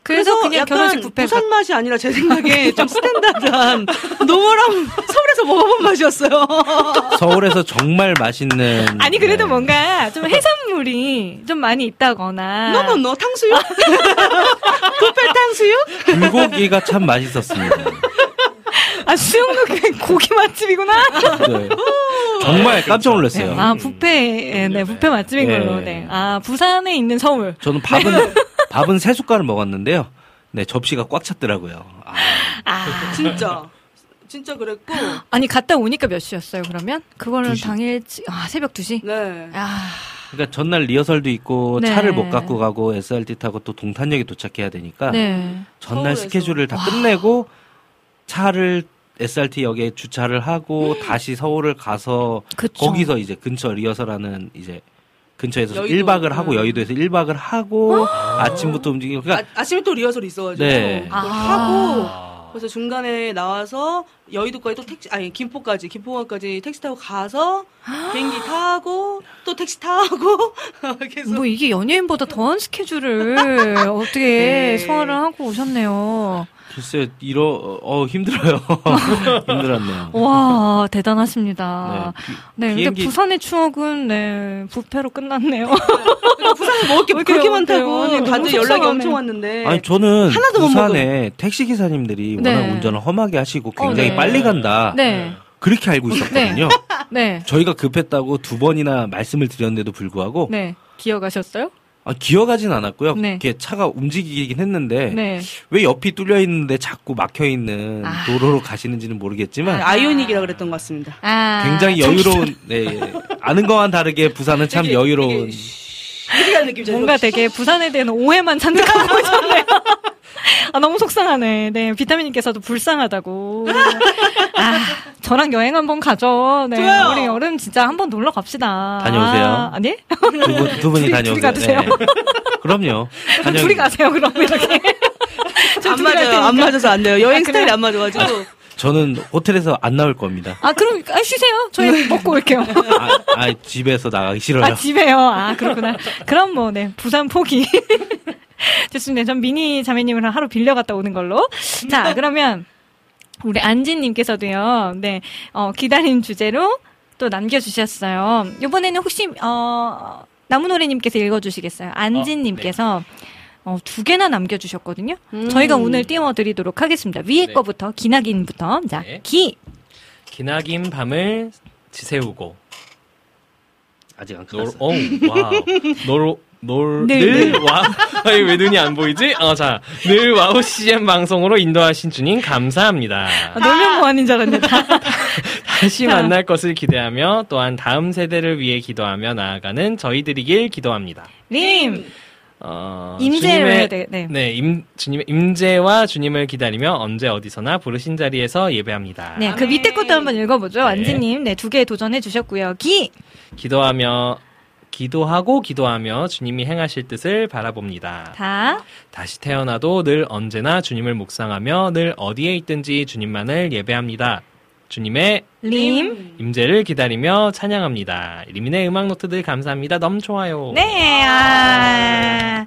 그래서, 그래서 그냥 약간 결혼식 뷔페 부산 맛이 아니라 제 생각에 좀 standard한 normal한 서울에서 먹어본 맛이었어요. 서울에서 정말 맛있는. 아니 그래도 네. 뭔가 좀 해산물이 좀 많이 있다거나 no no no 탕수육? 뷔페 탕수육? 불고기가 참 맛있었습니다. 아 수영로 교회 고기 맛집이구나. 네. 정말 깜짝 놀랐어요. 아 뷔페 네 뷔페 맛집인 네. 걸로. 네. 아 부산에 있는 서울. 저는 밥은 밥은 세 숟갈을 먹었는데요. 네 접시가 꽉 찼더라고요. 아, 아 진짜. 진짜 그랬고. 아니 갔다 오니까 몇 시였어요 그러면? 그거는. 당일 아 새벽 2시? 네. 아 그러니까 전날 리허설도 있고 네. 차를 못 갖고 가고 SRT 타고 또 동탄역에 도착해야 되니까 네. 전날 서울에서. 스케줄을 다 끝내고 차를 SRT역에 주차를 하고 다시 서울을 가서 그쵸. 거기서 이제 근처 리허설하는 이제 근처에서 여의도. 1박을 하고 음. 여의도에서 1박을 하고 아침부터 움직이고 그러니까 아, 아침에 또 리허설이 있어가지고. 네. 그걸 아. 하고. 그래서 중간에 나와서 여의도까지 또 택시, 아니, 김포까지, 김포까지 택시 타고 가서 비행기 타고 또 택시 타고 계속. 뭐 이게 연예인보다 더한 스케줄을 어떻게 네. 소화를 하고 오셨네요. 글쎄 이러 어 힘들어요. 힘들었네요. 와 대단하십니다. 비- 네, 근데 비행기 부산의 추억은 네 부패로 끝났네요. 부산에 먹을 게왜 그렇게? 많다고 다들 연락이. 엄청 왔는데. 아니 저는 하나도 못 부산에 택시 기사님들이 네. 워낙 운전을 험하게 하시고 굉장히 어, 네. 빨리 간다. 네, 그렇게 알고 있었거든요. 네, 저희가 급했다고 두 번이나 말씀을 드렸는데도 불구하고 네. 기억하셨어요? 아, 기어가진 않았고요. 네. 이렇게 차가 움직이긴 했는데 네. 왜 옆이 뚫려 있는데 자꾸 막혀 있는 아. 도로로 가시는지는 모르겠지만 아 이오닉이라 그랬던 것 같습니다. 아, 굉장히 여유로운 네, 예. 아는 거와는 다르게 부산은 참 되게- 여유로운 되게. 뭔가 되게 부산에 대한 오해만 잔뜩 하고 오셨네요. 아, 너무 속상하네. 네, 비타민님께서도 불쌍하다고. 아, 저랑 여행 한번 가죠. 네, 좋아요. 우리 여름 진짜 한번 놀러 갑시다. 다녀오세요. 아, 아니? 두, 분, 두 분이 둘이- 다녀오세요. 둘이 가주세요. 그럼요. 그럼 다녀- 둘이 가세요, 그럼 이렇게. 저안 맞아요. 안 맞아서 안 돼요. 여행 아, 스타일이? 안 맞아가지고. 저는 호텔에서 안 나올 겁니다. 아, 그럼, 아, 쉬세요. 저희 먹고 올게요. 아, 아, 집에서 나가기 싫어요. 아, 집에요. 아, 그렇구나. 그럼 뭐, 네, 부산 포기. 좋습니다. 전 미니 자매님을 하루 빌려갔다 오는 걸로. 자, 그러면, 우리 안진님께서도요, 네, 어, 기다림 주제로 또 남겨주셨어요. 이번에는 혹시, 어, 나무노래님께서 읽어주시겠어요? 안진님께서, 어, 두 개나 남겨주셨거든요. 음. 저희가 오늘 띄워드리도록 하겠습니다. 위에 네. 거부터, 기나긴부터. 자, 네. 기. 기나긴 밤을 지새우고 아직 안 놀, 끝났어. 어우, 와우. 놀, 놀, 늘, 늘, 늘. 와, 아니, 왜 눈이 안 보이지? 어, 자, 늘 와우 CCM 방송으로 인도하신 주님 감사합니다. 아, 놀면 뭐하는 줄 알았는데. 다. 다시 자. 만날 것을 기대하며 또한 다음 세대를 위해 기도하며 나아가는 저희들이길 기도합니다. 님. 어, 임재를 주님의- 네. 네, 임, 주님의 임재와 주님을 기다리며 언제 어디서나 부르신 자리에서 예배합니다. 네, 그 밑에 것도 한번 읽어보죠. 네. 안지님, 네, 두 개 도전해 주셨고요. 기, 기도하며 기도하고 기도하며 주님이 행하실 뜻을 바라봅니다. 다, 다시 태어나도 늘 언제나 주님을 묵상하며 늘 어디에 있든지 주님만을 예배합니다. 주님의 림. 임재를 기다리며 찬양합니다. 리민의 음악 노트들 감사합니다. 너무 좋아요. 네, 아.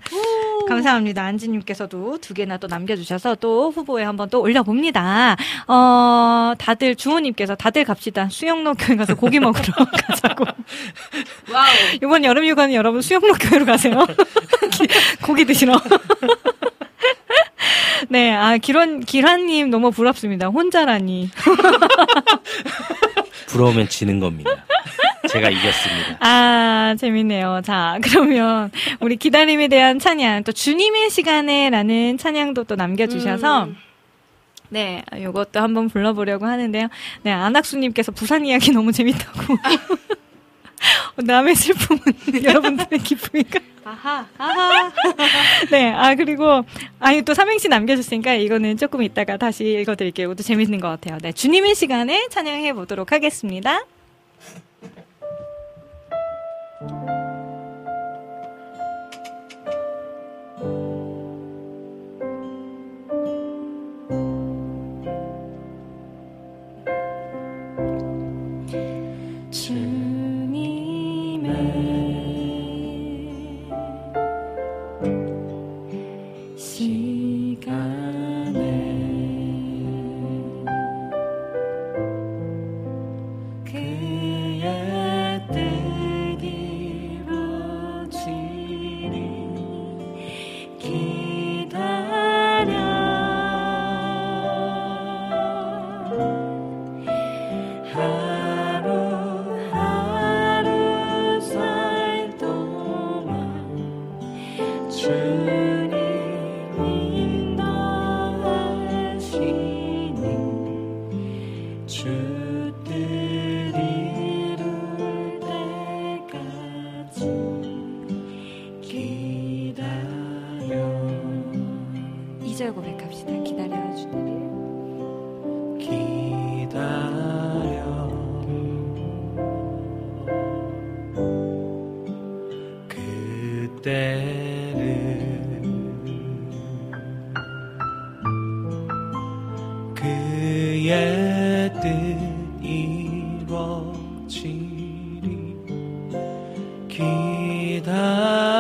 감사합니다. 안지님께서도 두 개나 또 남겨주셔서 또 후보에 한번 또 올려봅니다. 어, 다들, 주호님께서 다들 갑시다. 수영로 교회 가서 고기 먹으러 가자고. 와우. 이번 여름 휴가는 여러분 수영로 교회로 가세요. 고기 드시러. 네, 아, 기란, 기란님 너무 부럽습니다. 혼자라니. 부러우면 지는 겁니다. 제가 이겼습니다. 아, 재밌네요. 자, 그러면 우리 기다림에 대한 찬양, 또 주님의 시간에 라는 찬양도 또 남겨주셔서, 음. 네, 요것도 한번 불러보려고 하는데요. 네, 안학수님께서 부산 이야기 너무 재밌다고. 남의 슬픔은 여러분들의 기쁨인가? 아하, 아하. 네, 아, 그리고, 아니, 또 삼행시 남겨주셨으니까 이거는 조금 이따가 다시 읽어드릴게요. 이것도 재밌는 것 같아요. 네, 주님의 시간에 찬양해 보도록 하겠습니다. 주님 기다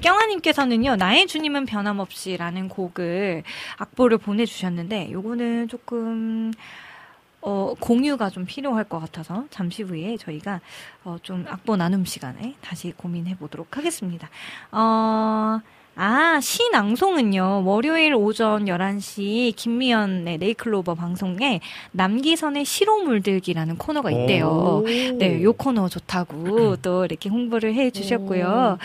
경아님께서는요, 나의 주님은 변함없이라는 곡을 악보를 보내주셨는데, 요거는 조금, 어, 공유가 좀 필요할 것 같아서, 잠시 후에 저희가, 어, 좀 악보 나눔 시간에 다시 고민해 보도록 하겠습니다. 어, 아, 시낭송은요, 월요일 오전 11시 김미연의 네이클로버 방송에 남기선의 시로 물들기라는 코너가 있대요. 오. 네, 요 코너 좋다고 또 이렇게 홍보를 해 주셨고요.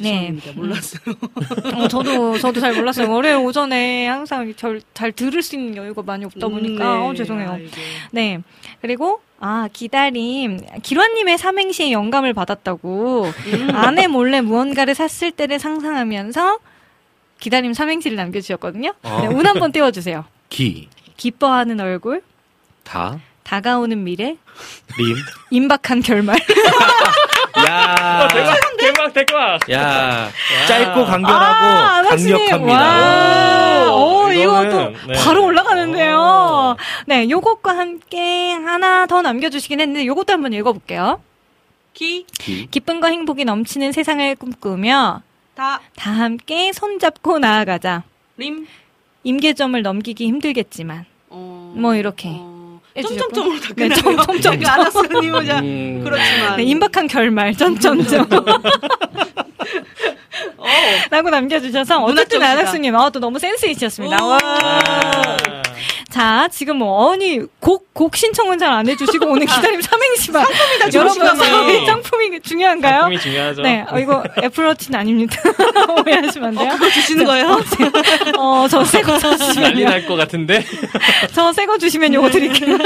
네. 몰랐어요. 어, 저도, 저도 잘 몰랐어요. 월요일 오전에 항상 잘, 잘 들을 수 있는 여유가 많이 없다 보니까, 음, 네. 어, 죄송해요. 아이고. 네. 그리고, 아, 기다림. 기관님의 삼행시에 영감을 받았다고, 음. 아내 몰래 무언가를 샀을 때를 상상하면서, 기다림 삼행시를 남겨주셨거든요. 어. 네, 운 한번 띄워주세요. 기, 기뻐하는 얼굴, 다, 다가오는 미래, 림. 임박한 결말. 야, 대박 대박. 야, 짧고 아, 간결하고 아나씨님. 강력합니다. 와, 어, 이것도 이거는, 네. 바로 올라가는데요. 네, 요것과 함께 하나 더 남겨주시긴 했는데, 요것도 한번 읽어볼게요. 기, 기, 기쁨과 행복이 넘치는 세상을 꿈꾸며, 다, 다 함께 손잡고 나아가자. 림, 임계점을 넘기기 힘들겠지만, 어. 뭐 이렇게 어. 점점점으로 다 네, 끝나요. 점점점. 아나스님은 자 음. 그렇지만. 네, 임박한 결말, 점점점. 어. 라고 남겨주셔서, 어쨌든. 아낙스님, 아, 또 너무 센스 있으셨습니다. 오. 와. 자, 지금 뭐, 어니, 곡, 곡 신청은 잘 안 해주시고, 오늘 기다림 삼행시만. 상품이 여러분, 좋으시네요. 상품이 중요한가요? 상품이 중요하죠. 네, 어, 이거 애플워치는 아닙니다. 오해하시면 안 돼요. 그거 주시는 거예요? 어, 저 새거 난리 주시면요. 날것 같은데. 저 새 거 주시면 요거 드릴게요.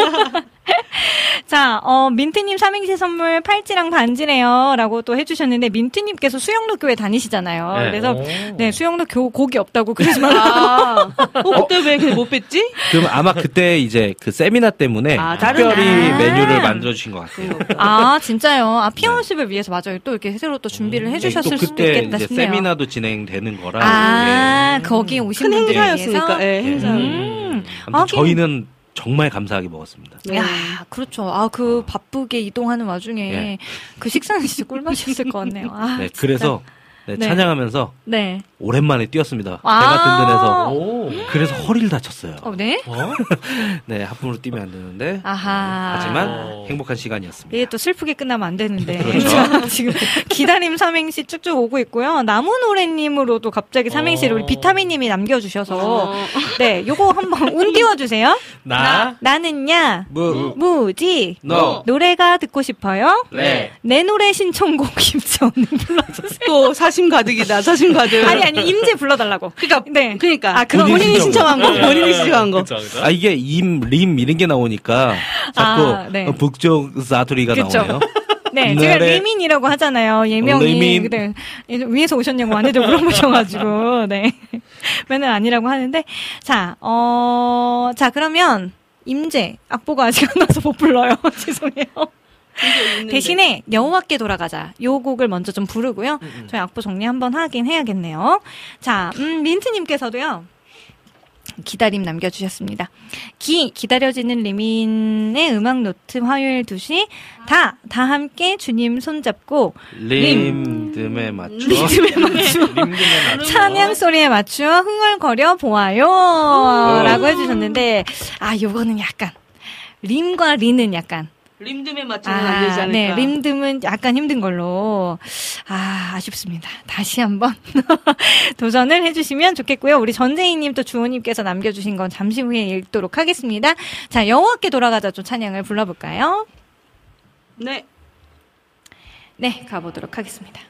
자, 어, 민트님 삼행시 선물 팔찌랑 반지래요. 라고 또 해주셨는데, 민트님께서 수영로 교회 다니시잖아요. 네. 그래서, 오. 네, 수영로 교, 곡이 없다고 그러지 말라. 아, 어, 그때 왜 그냥 못 뺐지? 그럼 아마 그때 이제 그 세미나 때문에 아, 특별히 아. 메뉴를 만들어 주신 것 같아요. 아, 진짜요? 아, 피아노십을 위해서 맞아요. 또 이렇게 새로 또 준비를 해주셨을 네, 또 수도 있겠다 싶네요. 세미나도 진행되는 거라. 아, 거기 오신 큰 행사였으니까. 예, 행사. 음. 아무튼 하긴- 저희는 정말 감사하게 먹었습니다. 네. 야, 그렇죠. 아, 그 바쁘게 이동하는 와중에 예. 그 식사는 진짜 꿀맛이었을 것 같네요. 아, 네, 진짜. 그래서 네, 네. 찬양하면서 네. 오랜만에 뛰었습니다. 아. 배가 든든해서 오. 그래서 허리를 다쳤어요. 어, 네. 어? 네, 하품으로 뛰면 안 되는데 아하. 하지만 어. 행복한 시간이었습니다. 이게 또 슬프게 끝나면 안 되는데. 그렇죠. 자, 지금 기다림 삼행시 쭉쭉 오고 있고요. 나무노래님으로도 갑자기 삼행시를 우리 어. 비타민님이 남겨주셔서. 어. 네, 요거 한번 운 띄워주세요. 나, 나는야, 무, 무지, 너, 노래가 듣고 싶어요. 네. 내 노래 신청곡 김치 언니 불러주세요. 또 사심 가득이다, 사심 가득. 아니, 아니, 임재 불러달라고. 그러니까, 네. 그러니까. 아, 그건 본인이 본인 신청한 거, 네. 본인이 신청한 거. 그쵸, 그쵸? 아 이게 임, 림 이런 게 나오니까 자꾸 아, 네. 어, 북쪽 사투리가 그쵸. 나오네요. 네, 제가 리민이라고 하잖아요. 예명이. 리민. 네. 위에서 오셨냐고 아내들 물어보셔가지고, 네. 맨날 아니라고 하는데. 자, 어, 자, 그러면, 임재. 악보가 아직 안 나서 못 불러요. 죄송해요. 대신에 여호와께 돌아가자. 요 곡을 먼저 좀 부르고요. 저희 악보 정리 한번 하긴 해야겠네요. 자, 음, 민트님께서도요. 기다림 남겨주셨습니다. 기, 기다려지는 리민의 음악 노트 화요일 2시. 다, 다 함께 주님 손잡고 림 듬에 맞춰. 리듬에 맞추어 림듬에 맞춰. 찬양 소리에 맞추어 흥얼거려 보아요. 라고 해주셨는데, 아, 요거는 약간, 림과 리는 약간, 림듬에 맞추면 안 되지 아, 않을까. 네, 림듬은 약간 힘든 걸로. 아, 아쉽습니다. 다시 한번 도전을 해주시면 좋겠고요. 우리 전재희님 또 주호님께서 남겨주신 건 잠시 후에 읽도록 하겠습니다. 자, 여호와께 돌아가자 좀 찬양을 불러볼까요? 네. 네, 가보도록 하겠습니다.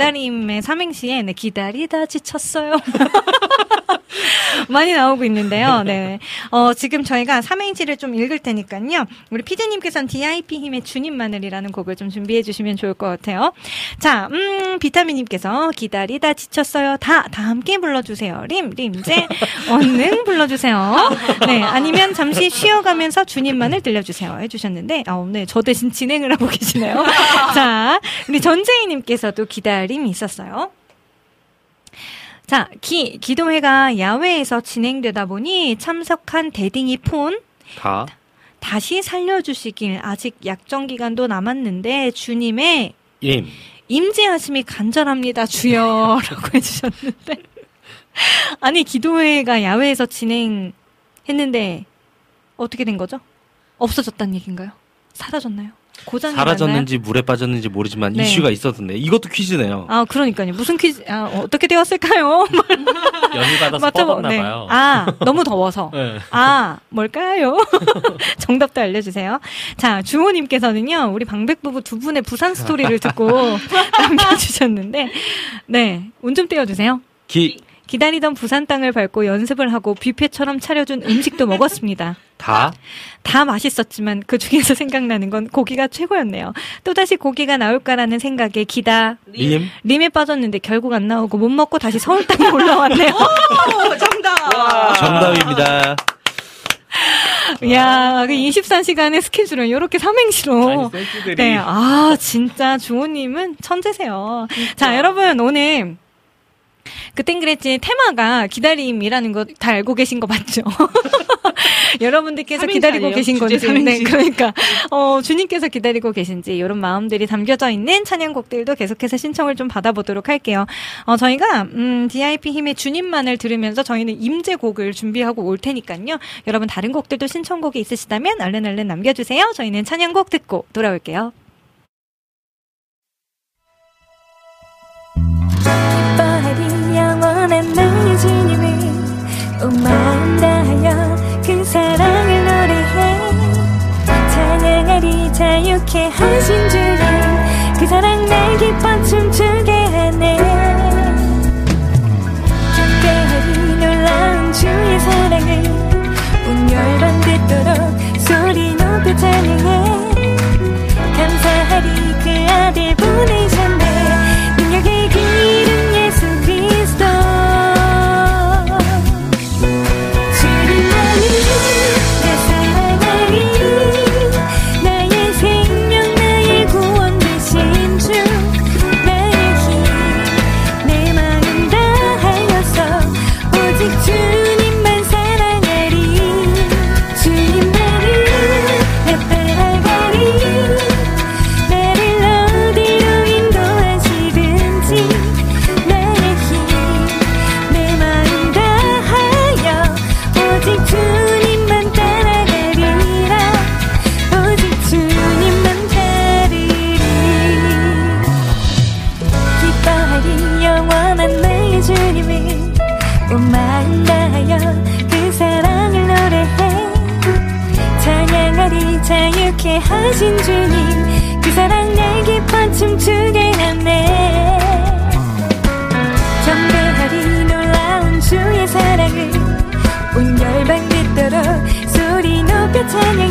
기다림의 삼행시에, 네, 기다리다 지쳤어요. 많이 나오고 있는데요. 네. 어, 지금 저희가 삼행시를 좀 읽을 테니까요. 우리 피디님께서는 DIP 힘의 주님 마늘이라는 곡을 좀 준비해 주시면 좋을 것 같아요. 자, 음, 비타민님께서 기다리다 지쳤어요. 다, 다 함께 불러주세요. 림, 림제, 얼른 불러주세요. 네. 아니면 잠시 쉬어가면서 주님만을 들려주세요. 해주셨는데, 아, 네. 저 대신 진행을 하고 계시네요. 자, 우리 전재희님께서도 기다림이 있었어요. 자, 기, 기도회가 야외에서 진행되다 보니 참석한 대딩이 폰 다 다시 살려주시길 아직 약정 기간도 남았는데 주님의 임. 임재하심이 간절합니다 주여라고 해주셨는데 아니 기도회가 야외에서 진행했는데 어떻게 된 거죠? 없어졌다는 얘기인가요? 사라졌나요? 고장이? 사라졌는지 물에 빠졌는지 모르지만 네. 이슈가 있었던데 이것도 퀴즈네요. 아 그러니까요 무슨 퀴즈 아, 어떻게 되었을까요? 연휴 받아서 맞죠? 뻗었나 네. 봐요. 아 너무 더워서 네. 아, 뭘까요? 정답도 알려주세요. 자, 주호님께서는요, 우리 방백 부부 두 분의 부산 스토리를 듣고 남겨주셨는데, 네, 운 좀 떼어주세요. 기, 기다리던 부산 땅을 밟고 연습을 하고 뷔페처럼 차려준 음식도 먹었습니다. 다, 다 맛있었지만 그 중에서 생각나는 건 고기가 최고였네요. 또다시 고기가 나올까라는 생각에 기다, 림, 림에 빠졌는데 결국 안 나오고 못 먹고 다시 서울 땅에 올라왔네요. 오, 정답. 정답입니다. 이야, 그 24시간의 스케줄은 이렇게 삼행시로. 아니. 네, 아, 진짜 주호님은 천재세요. 자, 여러분, 오늘. 그땐 그랬지 테마가 기다림이라는 거 다 알고 계신 거 맞죠? 여러분들께서 기다리고? 계신 건지, 네. 그러니까 어, 주님께서 기다리고 계신지 이런 마음들이 담겨져 있는 찬양곡들도 계속해서 신청을 좀 받아보도록 할게요. 어, 저희가 음, DIP 힘의 주님만을 들으면서 저희는 임재곡을 준비하고 올 테니까요. 여러분 다른 곡들도 신청곡이 있으시다면 얼른 얼른 남겨주세요. 저희는 찬양곡 듣고 돌아올게요. 온 마음 다하여 그 사랑을 노래해. 찬양하리 자유케 하신 주님. 그 사랑 날 기뻐 춤추 소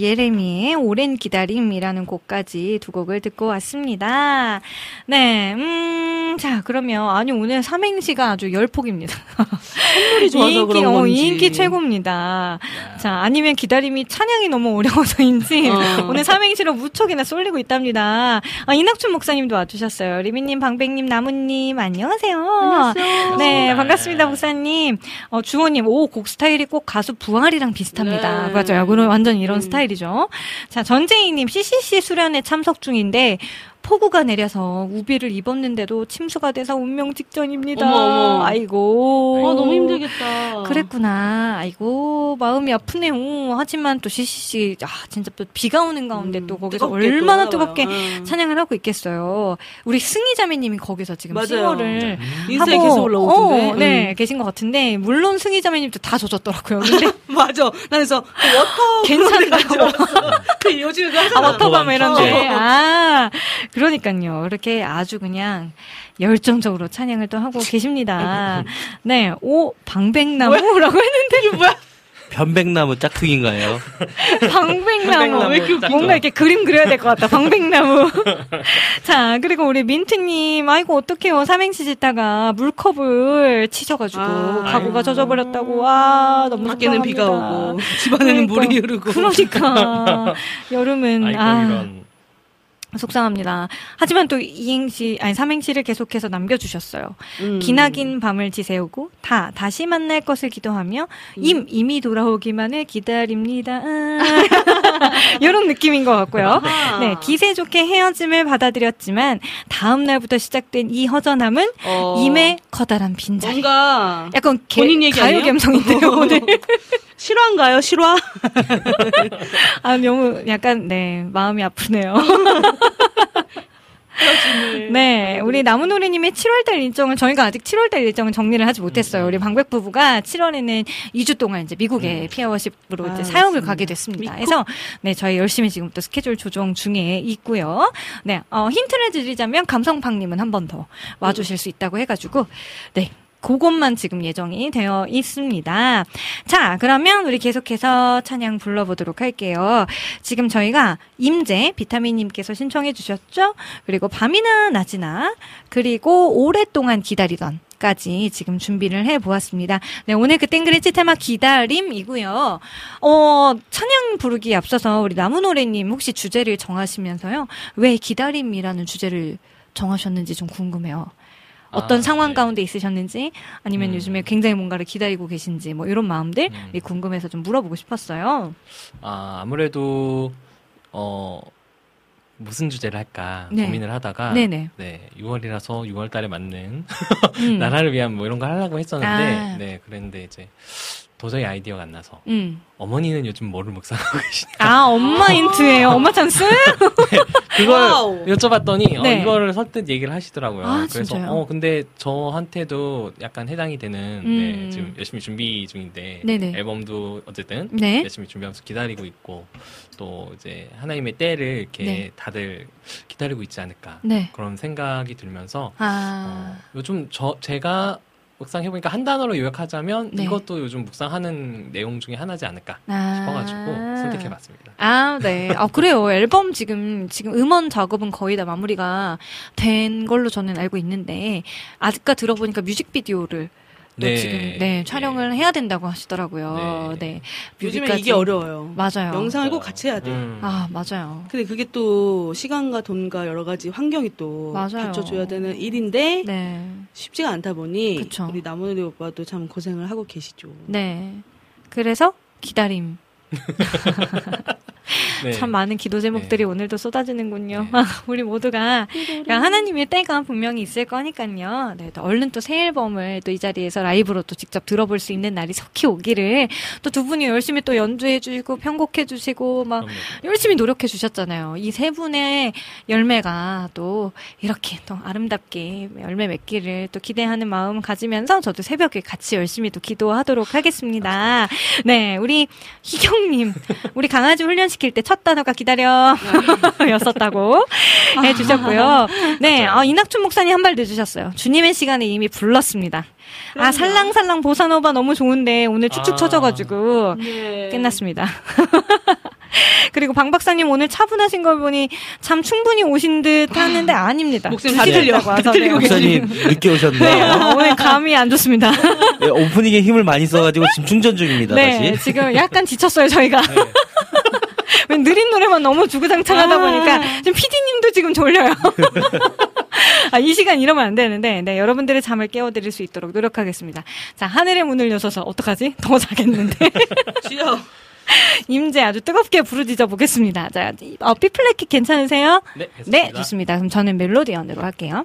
예레미의 오랜 기다림이라는 곡까지 두 곡을 듣고 왔습니다. 네, 음, 자 그러면 아니 오늘 삼행시가 아주 열폭입니다. 선물이 좋아서 인기, 그런 어, 건지. 인기 최고입니다. 자 아니면 기다림이 찬양이 너무 어려워서인지 어. 오늘 삼행시로 무척이나 쏠리고 있답니다. 아, 이낙춘 목사님도 와주셨어요. 리미님, 방백님, 나무님 안녕하세요. 안녕하세요. 네, 반갑습니다, 목사님. 어, 주호님, 오, 곡 스타일이 꼭 가수 부활이랑 비슷합니다. 네. 맞아요. 그런 완전 이런 음. 스타일이죠. 자, 전재희님, CCC 수련회 참석 중인데, 폭우가 내려서 우비를 입었는데도 침수가 돼서 운명 직전입니다. 어머, 어머. 아이고. 아, 너무 힘들겠다. 그랬구나. 아이고, 마음이 아프네요. 하지만 또 CCC, 아, 진짜 또 비가 오는 가운데 또 거기서 뜨겁게 얼마나 또 뜨겁게 음. 찬양을 하고 있겠어요. 우리 승희자매님이 거기서 지금 맞아요. 싱어를 인스타에 하고, 계속 올라오던데. 어, 네, 음. 계신 것 같은데, 물론 승희자매님도 다 젖었더라고요. 근데 맞아. 나 그래서 그 워터 괜찮나요? 그 요즘에 그 아, 하잖아. 워터밤 이런데. 어. 아, 그러니까요. 이렇게 아주 그냥 열정적으로 찬양을 또 하고 계십니다. 네, 오, 방백나무라고 했는데. 이게 뭐야? 편백나무 짝퉁인가요? 방백나무. 왜 이렇게? 뭔가 이렇게 그림 그려야 될 것 같다. 방백나무. 자, 그리고 우리 민트님, 아이고, 어떡해요. 삼행시 짓다가 물컵을 치셔가지고, 아, 가구가 아이고. 젖어버렸다고. 와, 너무 밖에는 비가 속상합니다. 오고 집안에는 그러니까. 물이 흐르고. 그러니까. 여름은, 아이고 아, 이런 속상합니다. 하지만 또 이행시, 아니, 삼행시를 계속해서 남겨주셨어요. 음. 기나긴 밤을 지새우고 다 다시 만날 것을 기도하며 임 이미 돌아오기만을 기다립니다. 이런 느낌인 것 같고요. 아하. 네 기세 좋게 헤어짐을 받아들였지만 다음 날부터 시작된 이 허전함은 어. 임의 커다란 빈자리. 뭔가 약간 개, 본인 얘기 가요? 감성인데요 오늘. 실화인가요? 실화? 아 너무 약간 네 마음이 아프네요. 네, 우리 나무노래님의 7월달 일정을 저희가 아직 7월달 일정을 정리를 하지 못했어요. 우리 방백 부부가 7월에는 2주 동안 이제 미국에 피아워십으로 아, 이제 사역을 맞습니다. 가게 됐습니다. 미국? 그래서 네, 저희 열심히 지금 또 스케줄 조정 중에 있고요. 네, 어, 힌트를 드리자면 감성팡님은 한 번 더 와주실 수 있다고 해가지고 네. 그것만 지금 예정이 되어 있습니다. 자, 그러면 우리 계속해서 찬양 불러보도록 할게요. 지금 저희가 임재 비타민님께서 신청해 주셨죠? 그리고 밤이나 낮이나 그리고 오랫동안 기다리던 까지 지금 준비를 해 보았습니다. 네, 오늘 그 땡그레치 테마 기다림이고요. 어, 찬양 부르기 앞서서 우리 나무노래님 혹시 주제를 정하시면서요. 왜 기다림이라는 주제를 정하셨는지 좀 궁금해요. 어떤 아, 상황 네. 가운데 있으셨는지 아니면 음. 요즘에 굉장히 뭔가를 기다리고 계신지 뭐 이런 마음들이 음. 궁금해서 좀 물어보고 싶었어요. 아 아무래도 어 무슨 주제를 할까 네. 고민을 하다가 네네. 네 6월이라서 6월달에 맞는 음. 나라를 위한 뭐 이런 거 하려고 했었는데 아. 네 그랬는데 이제 도저히 아이디어가 안 나서 음. 어머니는 요즘 뭐를 묵상하고 계시냐 아, 엄마 힌트예요. 엄마 찬스? 그걸 와우. 여쭤봤더니 네. 어, 이거를 선뜻 얘기를 하시더라고요. 아, 그래서 진짜요? 어 근데 저한테도 약간 해당이 되는 음. 네, 지금 열심히 준비 중인데 네네. 앨범도 어쨌든 네. 열심히 준비하면서 기다리고 있고 또 이제 하나님의 때를 이렇게 네. 다들 기다리고 있지 않을까 네. 그런 생각이 들면서 아. 어, 요즘 저 제가 묵상 해 보니까 한 단어로 요약하자면 네. 이것도 요즘 묵상하는 내용 중에 하나지 않을까 아. 싶어가지고 선택해봤습니다. 아, 네. 아, 그래요. 앨범 지금, 지금 음원 작업은 거의 다 마무리가 된 걸로 저는 알고 있는데, 아까 들어보니까 뮤직비디오를 또 네. 지금, 네, 촬영을 해야 된다고 하시더라고요. 네. 요즘에 뮤비까지. 이게 어려워요. 맞아요. 영상을 꼭 같이 해야 돼. 음. 아, 맞아요. 근데 그게 또 시간과 돈과 여러 가지 환경이 또 맞아요. 받쳐줘야 되는 일인데 네. 쉽지가 않다 보니 그쵸. 우리 나무늘이 오빠도 참 고생을 하고 계시죠. 네. 그래서 기다림. 네. 참 많은 기도 제목들이 네. 오늘도 쏟아지는군요. 네. 우리 모두가 그냥 하나님의 때가 분명히 있을 거니까요. 네, 또 얼른 또 새 앨범을 또 이 자리에서 라이브로 또 직접 들어볼 수 있는 날이 석히 오기를 또 두 분이 열심히 또 연주해 주시고 편곡해 주시고 막 그럼요. 열심히 노력해 주셨잖아요. 이 세 분의 열매가 또 이렇게 또 아름답게 열매 맺기를 또 기대하는 마음 가지면서 저도 새벽에 같이 열심히 또 기도하도록 하겠습니다. 네, 우리 희경님, 우리 강아지 훈련 시킬 때 첫 단어가 기다려 였었다고 해주셨고요. 네, 아, 이낙춘 목사님 한 발 늦으셨어요. 주님의 시간에 이미 불렀습니다. 아, 살랑살랑 보사노바 너무 좋은데 오늘 축축 아. 처져가지고 네. 끝났습니다. 그리고 방 박사님 오늘 차분하신 걸 보니 참 충분히 오신 듯 하는데 아닙니다. 목소리 두다 시를 들려. 있다고 와서 들리고 네. 목사님 늦게 오셨네요. 어, 오늘 감이 안 좋습니다. 네, 오프닝에 힘을 많이 써가지고 지금 충전 중입니다. 네, 다시. 지금 약간 지쳤어요 저희가. 네. 왜 느린 노래만 너무 주구장창하다 아. 보니까 지금 PD님도 지금 졸려요. 아, 이 시간 이러면 안 되는데, 네, 여러분들의 잠을 깨워드릴 수 있도록 노력하겠습니다. 자, 하늘의 문을 여셔서 어떡하지? 더 자겠는데. 주여. 임재 아주 뜨겁게 부르짖어 보겠습니다. 자, 어, 삐플래킷 괜찮으세요? 네, 됐습니다. 네, 좋습니다. 그럼 저는 멜로디언으로 할게요.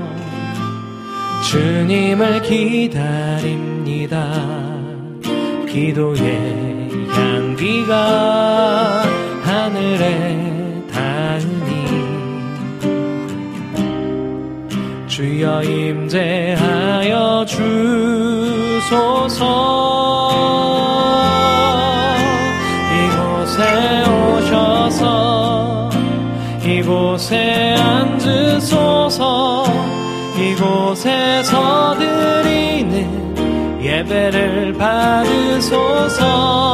주님을 기다립니다. 기도의 향기가 하늘에 닿으니 주여 임재하여 주소서 이곳에서 드리는 예배를 받으소서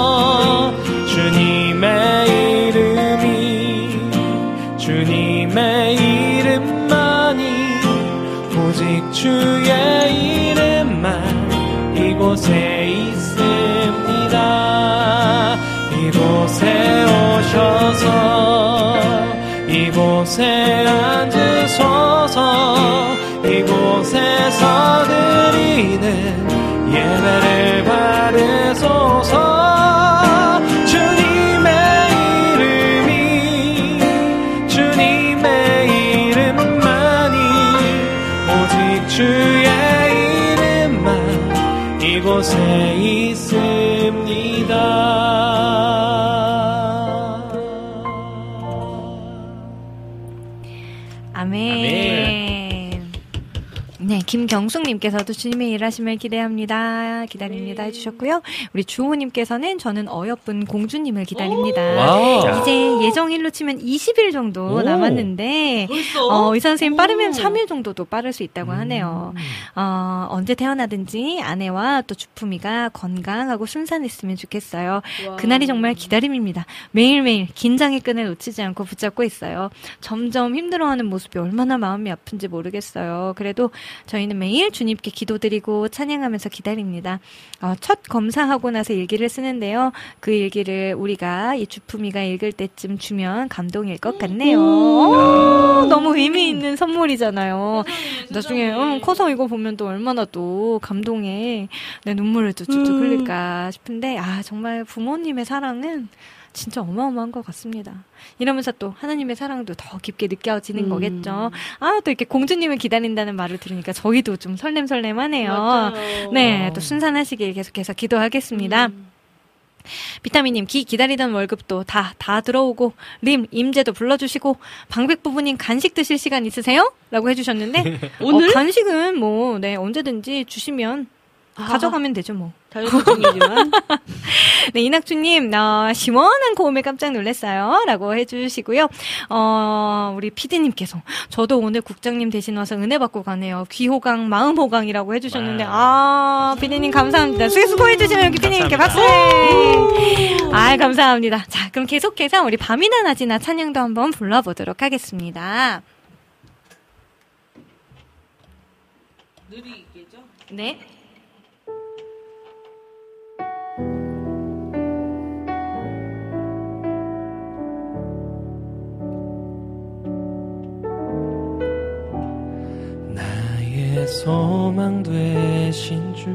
네, 김경숙님께서도 주님의 일하심을 기대합니다. 기다립니다. 해주셨고요. 우리 주호님께서는 저는 어여쁜 공주님을 기다립니다. 와. 이제 예정일로 치면 20일 정도 오. 남았는데, 벌써? 어, 의사 선생님 빠르면 오. 3일 정도도 빠를 수 있다고 하네요. 어, 언제 태어나든지 아내와 또 주품이가 건강하고 순산했으면 좋겠어요. 와. 그날이 정말 기다림입니다. 매일매일 긴장의 끈을 놓치지 않고 붙잡고 있어요. 점점 힘들어하는 모습이 얼마나 마음이 아픈지 모르겠어요. 그래도 저희는 매일 주님께 기도드리고 찬양하면서 기다립니다. 어, 첫 검사하고 나서 일기를 쓰는데요. 그 일기를 우리가 이 주품이가 읽을 때쯤 주면 감동일 것 같네요. 오, 너무 의미 있는 선물이잖아요. 나중에 응, 커서 이거 보면 또 얼마나 또 감동에 내 눈물을 또 쭉쭉 음. 흘릴까 싶은데 아 정말 부모님의 사랑은 진짜 어마어마한 것 같습니다. 이러면서 또 하나님의 사랑도 더 깊게 느껴지는 음. 거겠죠. 아 또 이렇게 공주님을 기다린다는 말을 들으니까 저희도 좀 설렘설렘하네요. 맞아요. 네, 또 순산하시길 계속해서 기도하겠습니다. 음. 비타민님 기 기다리던 월급도 다다 들어오고 림 임재도 불러주시고 방백 부부님 간식 드실 시간 있으세요? 라고 해주셨는데 오늘? 어, 간식은 뭐 네 언제든지 주시면 아. 가져가면 되죠 뭐. 다이어트 중이지만 네, 이낙주님, 어, 시원한 고음에 깜짝 놀랐어요. 라고 해주시고요. 어, 우리 피디님께서, 저도 오늘 국장님 대신 와서 은혜 받고 가네요. 귀호강, 마음호강이라고 해주셨는데, 아, 피디님 감사합니다. 수고, 수고해주시는 여기 피디님께 박수! 아, 감사합니다. 자, 그럼 계속해서 우리 밤이나 낮이나 찬양도 한번 불러보도록 하겠습니다. 느리게죠. 네. 소망 되신 주.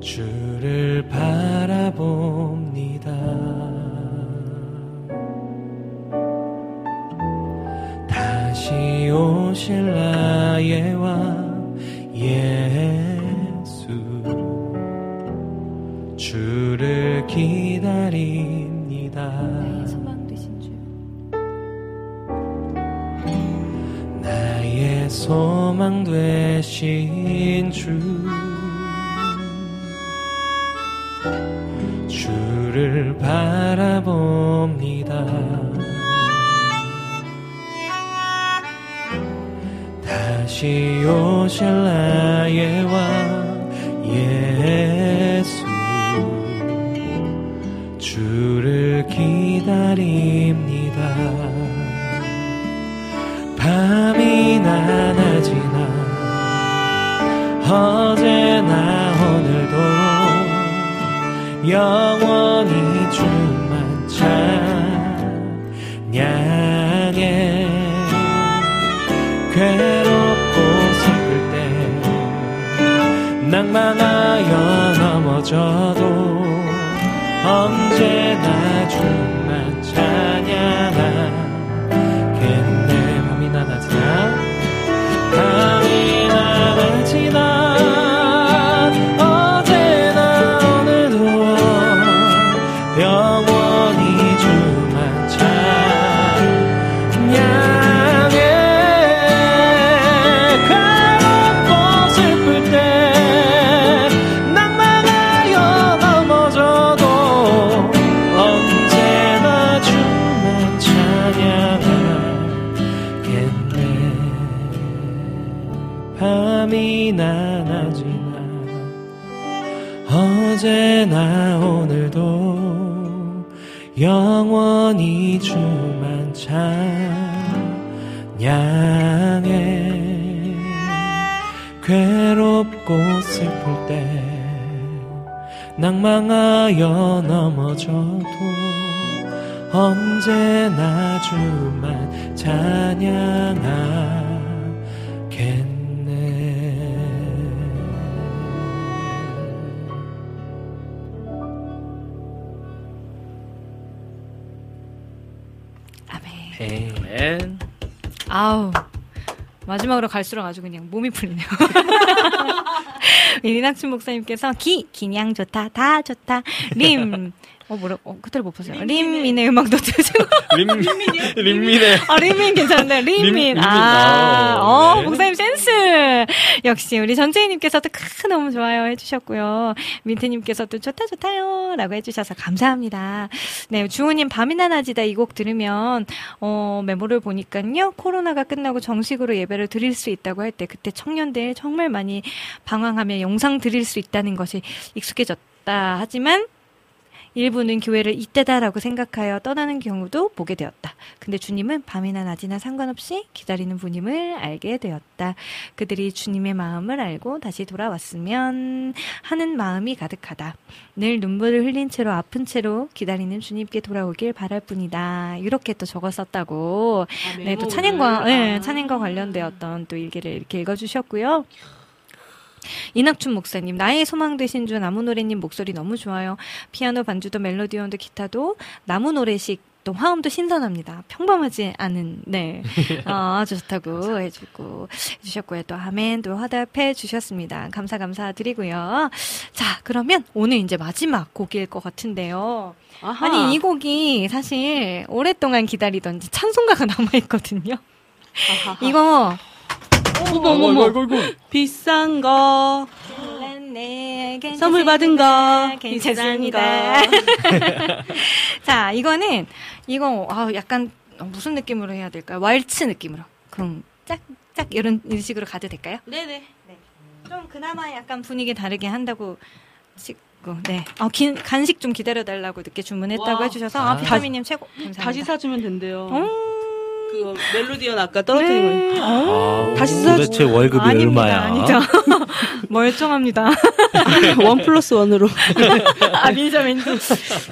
주를 바라봅니다. 다시 오실 나의 소망 되신 주. 주를 바라봅니다. 다시 오실 나의 왕 예수. 주를 기다립 영원히 주만 찬양해 괴롭고 슬플 때 낭망하여 넘어져도 언제나 주만 주만 찬양해 괴롭고 슬플 때 낭망하여 넘어져도 언제나 주만 찬양하 아우. 마지막으로 갈수록 아주 그냥 몸이 풀리네요. 이낙춘 목사님께서 기, 기냥 좋다, 다 좋다, 림. 어, 뭐라, 어, 그대로 못 봤어요. 림민의 음악도. 림, 림민의. 아, 림민 괜찮네. 림민. 림-. 아, 아, 어, 네. 목사님 센스. 역시 우리 전재희님께서도 크, 너무 좋아요 해주셨고요. 민트님께서도 좋다, 좋다요. 라고 해주셔서 감사합니다. 네, 주호님 밤이나 낮이다 이 곡 들으면, 어, 메모를 보니까요. 코로나가 끝나고 정식으로 예배를 드릴 수 있다고 할 때 그때 청년들 정말 많이 방황하며 영상 드릴 수 있다는 것이 익숙해졌다. 하지만 일부는 교회를 이때다라고 생각하여 떠나는 경우도 보게 되었다. 근데 주님은 밤이나 낮이나 상관없이 기다리는 분임을 알게 되었다. 그들이 주님의 마음을 알고 다시 돌아왔으면 하는 마음이 가득하다. 늘 눈물을 흘린 채로 아픈 채로 기다리는 주님께 돌아오길 바랄 뿐이다. 이렇게 또 적었었다고. 네, 또 찬양과, 네, 찬양과 관련되었던 또 일기를 이렇게 읽어주셨고요. 이낙춘 목사님, 나의 소망 되신 주 나무노래님 목소리 너무 좋아요. 피아노 반주도 멜로디 온도 기타도 나무 노래식 또 화음도 신선합니다. 평범하지 않은 네 어, 아주 좋다고 해주고 해주셨고요. 또 아멘 또 화답해 주셨습니다. 감사 감사 드리고요. 자 그러면 오늘 이제 마지막 곡일 것 같은데요. 아하. 아니 이 곡이 사실 오랫동안 기다리던 찬송가가 남아 있거든요. 이거 어머, 어머, 어머. 비싼 거. 선물 받은 거. 괜찮습니다. 자, 이거는, 이거, 아, 약간, 무슨 느낌으로 해야 될까요? 왈츠 느낌으로. 그럼, 짝, 짝, 이런 식으로 가도 될까요? 네네. 좀 그나마 약간 분위기 다르게 한다고 찍고, 네. 어, 긴, 간식 좀 기다려 달라고 늦게 주문했다고 와. 해주셔서, 아, 아. 비타민님 최고. 감사합니다. 다시 사주면 된대요. 어? 그 멜로디언 아까 떨어뜨린 네. 거. 어. 아, 다시 사- 도대체 월급이 아닙니다, 얼마야? 아니죠. 멀쩡합니다. 원 플러스 원으로. 아, 민서 왠지.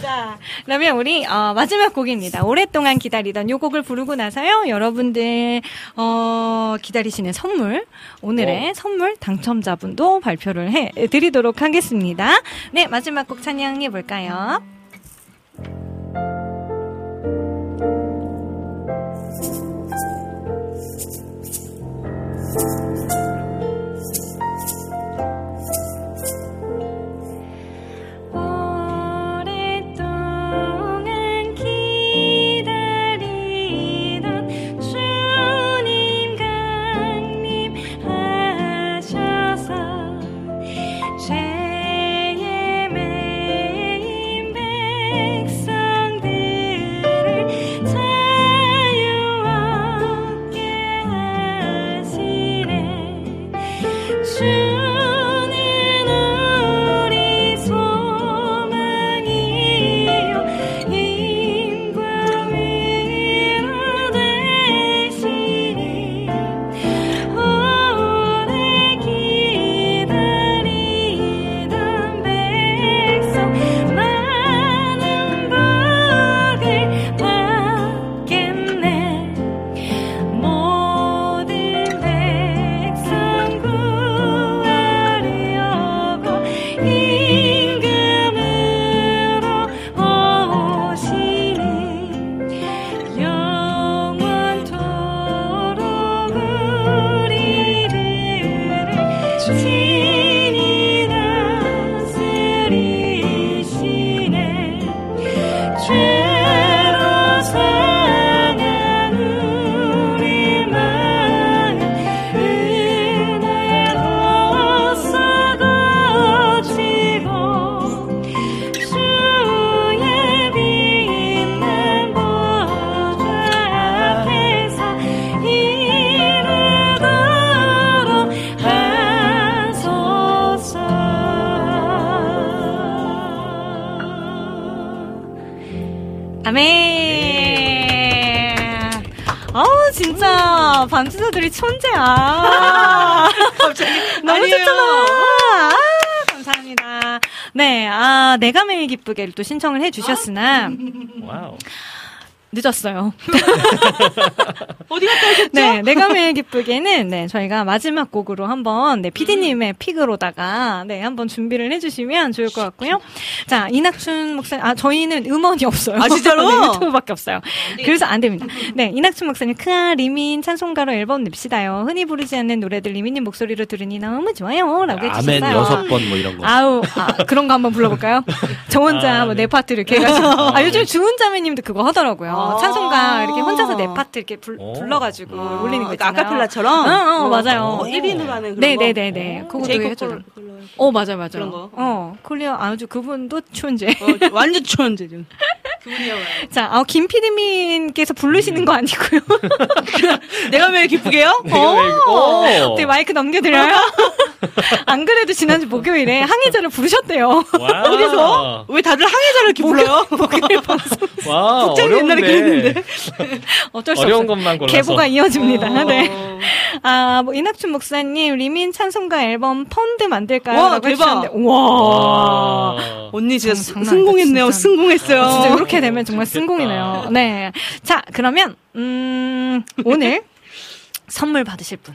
자, 그러면 우리, 어, 마지막 곡입니다. 오랫동안 기다리던 요 곡을 부르고 나서요, 여러분들, 어, 기다리시는 선물, 오늘의 선물 당첨자분도 발표를 해 드리도록 하겠습니다. 네, 마지막 곡 찬양해 볼까요? 오 아멘. 어우, 진짜, 밤지사들이 천재야. 갑자기 너무 아니에요. 좋잖아. 아, 감사합니다. 네, 아, 내가 매일 기쁘게를 또 신청을 해주셨으나, 와우. 늦었어요. 어디 갔다 오셨죠? 네, 내가 매일 기쁘게는, 네, 저희가 마지막 곡으로 한번, 네, 피디님의 pick으로다가, 네, 한번 준비를 해 주시면 좋을 것 같고요. 자, 이낙춘 목사님, 아, 저희는 음원이 없어요. 아, 진짜로? 네, 유튜브밖에 없어요. 그래서 안 됩니다. 네, 이낙춘 목사님, 크아, 리민, 찬송가로 앨범 냅시다요. 흔히 부르지 않는 노래들 리민님 목소리로 들으니 너무 좋아요. 라고 해 주셨어요. 아멘 여섯 번 뭐 이런 거. 아우, 아, 그런 거 한번 불러 볼까요? 저 혼자 아, 뭐 네. 네 파트 이렇게 해 가지고. 아, 요즘 주은 자매님도 그거 하더라고요. 아. 찬송가 이렇게 혼자서 네 파트 이렇게 불, 오. 불러가지고 아, 올리는 거 있잖아요. 아카펠라처럼? 어, 어, 맞아요. 어, 1인으로 하는 그런 네네네네. 거. 그것도 제이콥 해줘요. 콜- 어, 맞아요, 맞아요. 그런 거. 어, 콜리어 아주 그분도 천재. 어, 완전 천재 좀. 그분이야. 자, 아, 김 PD님께서 부르시는 거 아니고요. 내가 왜 기쁘게요? 내가. 네, 마이크 넘겨드려요. 안 그래도 지난주 목요일에 항해자를 부르셨대요. 어디서? 왜 다들 항해자를 이렇게 불러요? 목요일 방송. 와, 국장이 옛날에. 그랬는데. 어쩔 수 어려운 없어요. 것만 골라서. 계보가 이어집니다. 어. 네. 아, 뭐 이낙춘 목사님 리민 찬송가 앨범 펀드 만들까요? 와, 라고 대박. 해주셨는데, 와. 와. 언니 진짜 장- 장난 성공했네요. 아니다, 진짜. 성공했어요. 어, 진짜 이렇게 이렇게 되면 정말 승공이네요. 네. 자, 그러면, 음, 오늘 선물 받으실 분.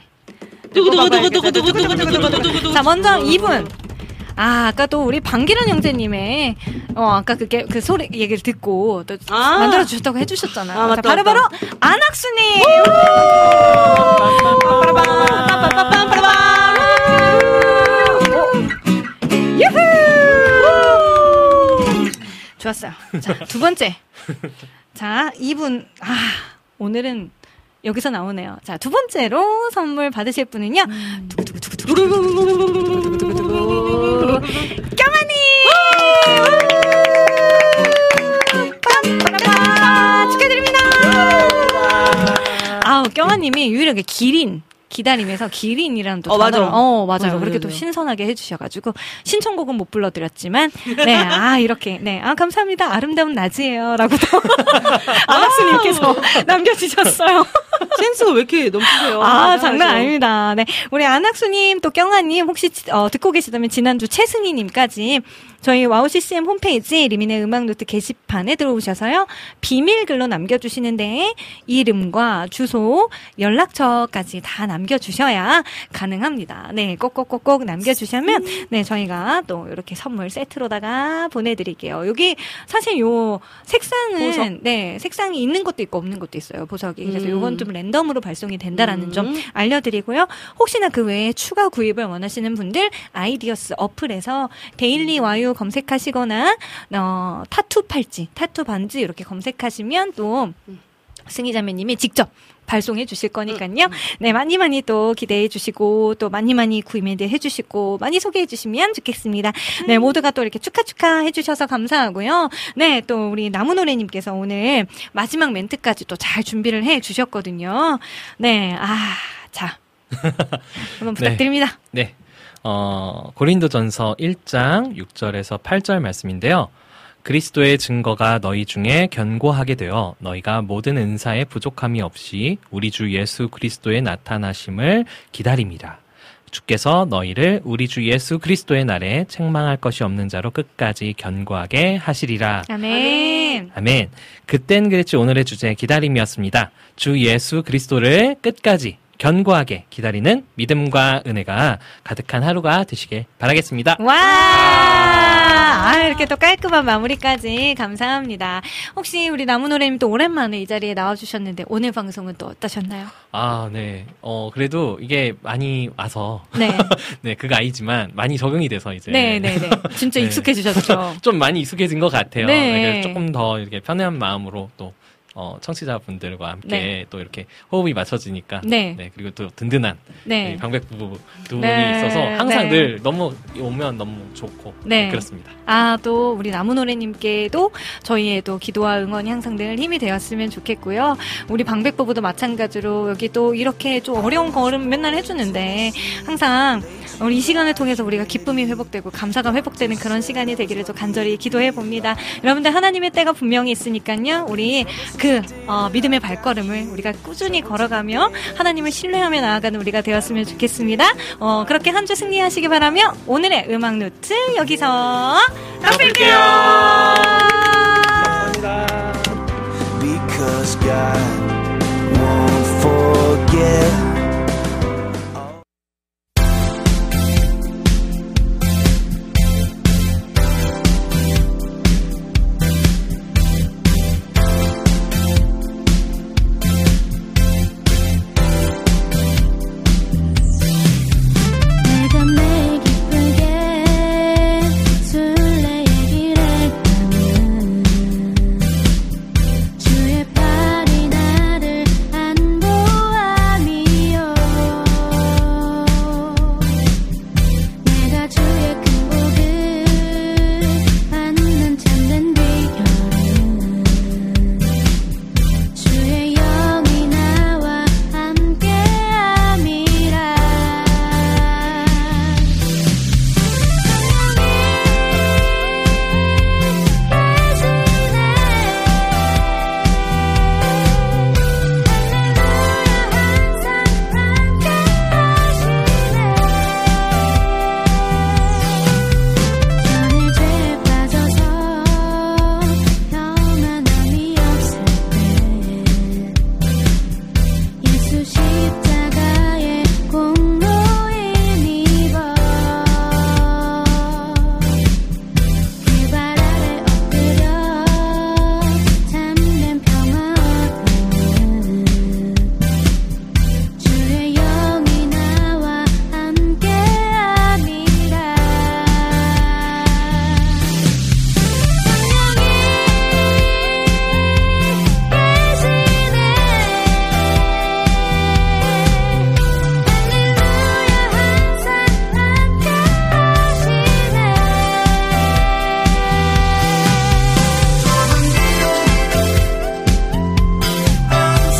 자, 먼저 이분. 아, 아까 또 우리 방기란 형제님의 어 아까 그, 그 소리 얘기를 듣고 또 아~ 만들어 주셨다고 해주셨잖아요. 아, 맞다, 자, 바로 맞다. 바로 안학수님. 유후! 좋았어요. 자, 두 번째. 자, 이분. 아, 오늘은 여기서 나오네요. 자, 두 번째로 선물 받으실 분은요. 껴마님! 축하드립니다! 아우, 껴마님이 유일하게 기린. 기다림에서 기린이라는 또 어, 맞아. 단어를- 어, 맞아요. 맞아, 그렇게 맞아, 또 맞아. 신선하게 해주셔가지고 신청곡은 못 불러드렸지만 네, 아 이렇게 네, 아 감사합니다. 아름다운 낮이에요 라고도 안학수님께서 남겨주셨어요. 센스가 왜 이렇게 넘치세요? 아, 대단하죠. 장난 아닙니다. 네. 우리 안학수님, 또 경아님, 혹시, 어, 듣고 계시다면 지난주 최승희님까지 저희 와우 CCM 홈페이지 리민의 음악노트 게시판에 들어오셔서요. 비밀글로 남겨주시는데 이름과 주소, 연락처까지 다 남겨주셔야 가능합니다. 네. 꼭꼭꼭꼭 남겨주시면 네. 저희가 또 이렇게 선물 세트로다가 보내드릴게요. 여기 사실 요 색상은 보석. 네. 색상이 있는 것도 있고 없는 것도 있어요. 보석이. 그래서 음. 요건 좀 랜덤으로 발송이 된다라는 음. 점 알려드리고요. 혹시나 그 외에 추가 구입을 원하시는 분들 아이디어스 어플에서 데일리 와유 검색하시거나 어, 타투 팔찌, 타투 반지 이렇게 검색하시면 또 승희 자매님이 직접 발송해 주실 거니까요. 네, 많이 많이 또 기대해 주시고 또 많이 많이 구입해 주시고 많이 소개해 주시면 좋겠습니다. 네, 모두가 또 이렇게 축하 축하 해 주셔서 감사하고요. 네, 또 우리 나무노래 님께서 오늘 마지막 멘트까지 또 잘 준비를 해 주셨거든요. 네, 아, 자. 한번 부탁드립니다. 네. 어, 고린도전서 1장 6절에서 8절 말씀인데요. 그리스도의 증거가 너희 중에 견고하게 되어 너희가 모든 은사에 부족함이 없이 우리 주 예수 그리스도의 나타나심을 기다립니다. 주께서 너희를 우리 주 예수 그리스도의 날에 책망할 것이 없는 자로 끝까지 견고하게 하시리라. 아멘. 아멘. 그땐 그랬지 오늘의 주제 기다림이었습니다. 주 예수 그리스도를 끝까지 견고하게 기다리는 믿음과 은혜가 가득한 하루가 되시길 바라겠습니다. 와! 아, 이렇게 또 깔끔한 마무리까지 감사합니다. 혹시 우리 나무노래님 또 오랜만에 이 자리에 나와주셨는데 오늘 방송은 또 어떠셨나요? 아, 네. 어, 그래도 이게 많이 와서. 네. 네, 그거 아니지만 많이 적응이 돼서 이제. 네, 네, 네. 진짜 네. 익숙해지셨죠? 좀 많이 익숙해진 것 같아요. 네. 네, 조금 더 이렇게 편한 마음으로 또 어, 청취자분들과 함께 네. 또 이렇게 호흡이 맞춰지니까 네. 그리고 또 든든한 네. 방백 부부 두 분이 네, 있어서 항상 네. 늘 너무 오면 너무 좋고 네. 그렇습니다. 아, 또 우리 나무노래님께도 저희의 또 기도와 응원이 항상 늘 힘이 되었으면 좋겠고요. 우리 방백 부부도 마찬가지로 여기 또 이렇게 좀 어려운 걸음 맨날 해주는데 항상 우리 이 시간을 통해서 우리가 기쁨이 회복되고 감사가 회복되는 그런 시간이 되기를 좀 간절히 기도해 봅니다. 여러분들 하나님의 때가 분명히 있으니까요. 우리 그 어, 믿음의 발걸음을 우리가 꾸준히 걸어가며 하나님을 신뢰하며 나아가는 우리가 되었으면 좋겠습니다. 어, 그렇게 한 주 승리하시기 바라며 오늘의 음악 노트 여기서 won't forget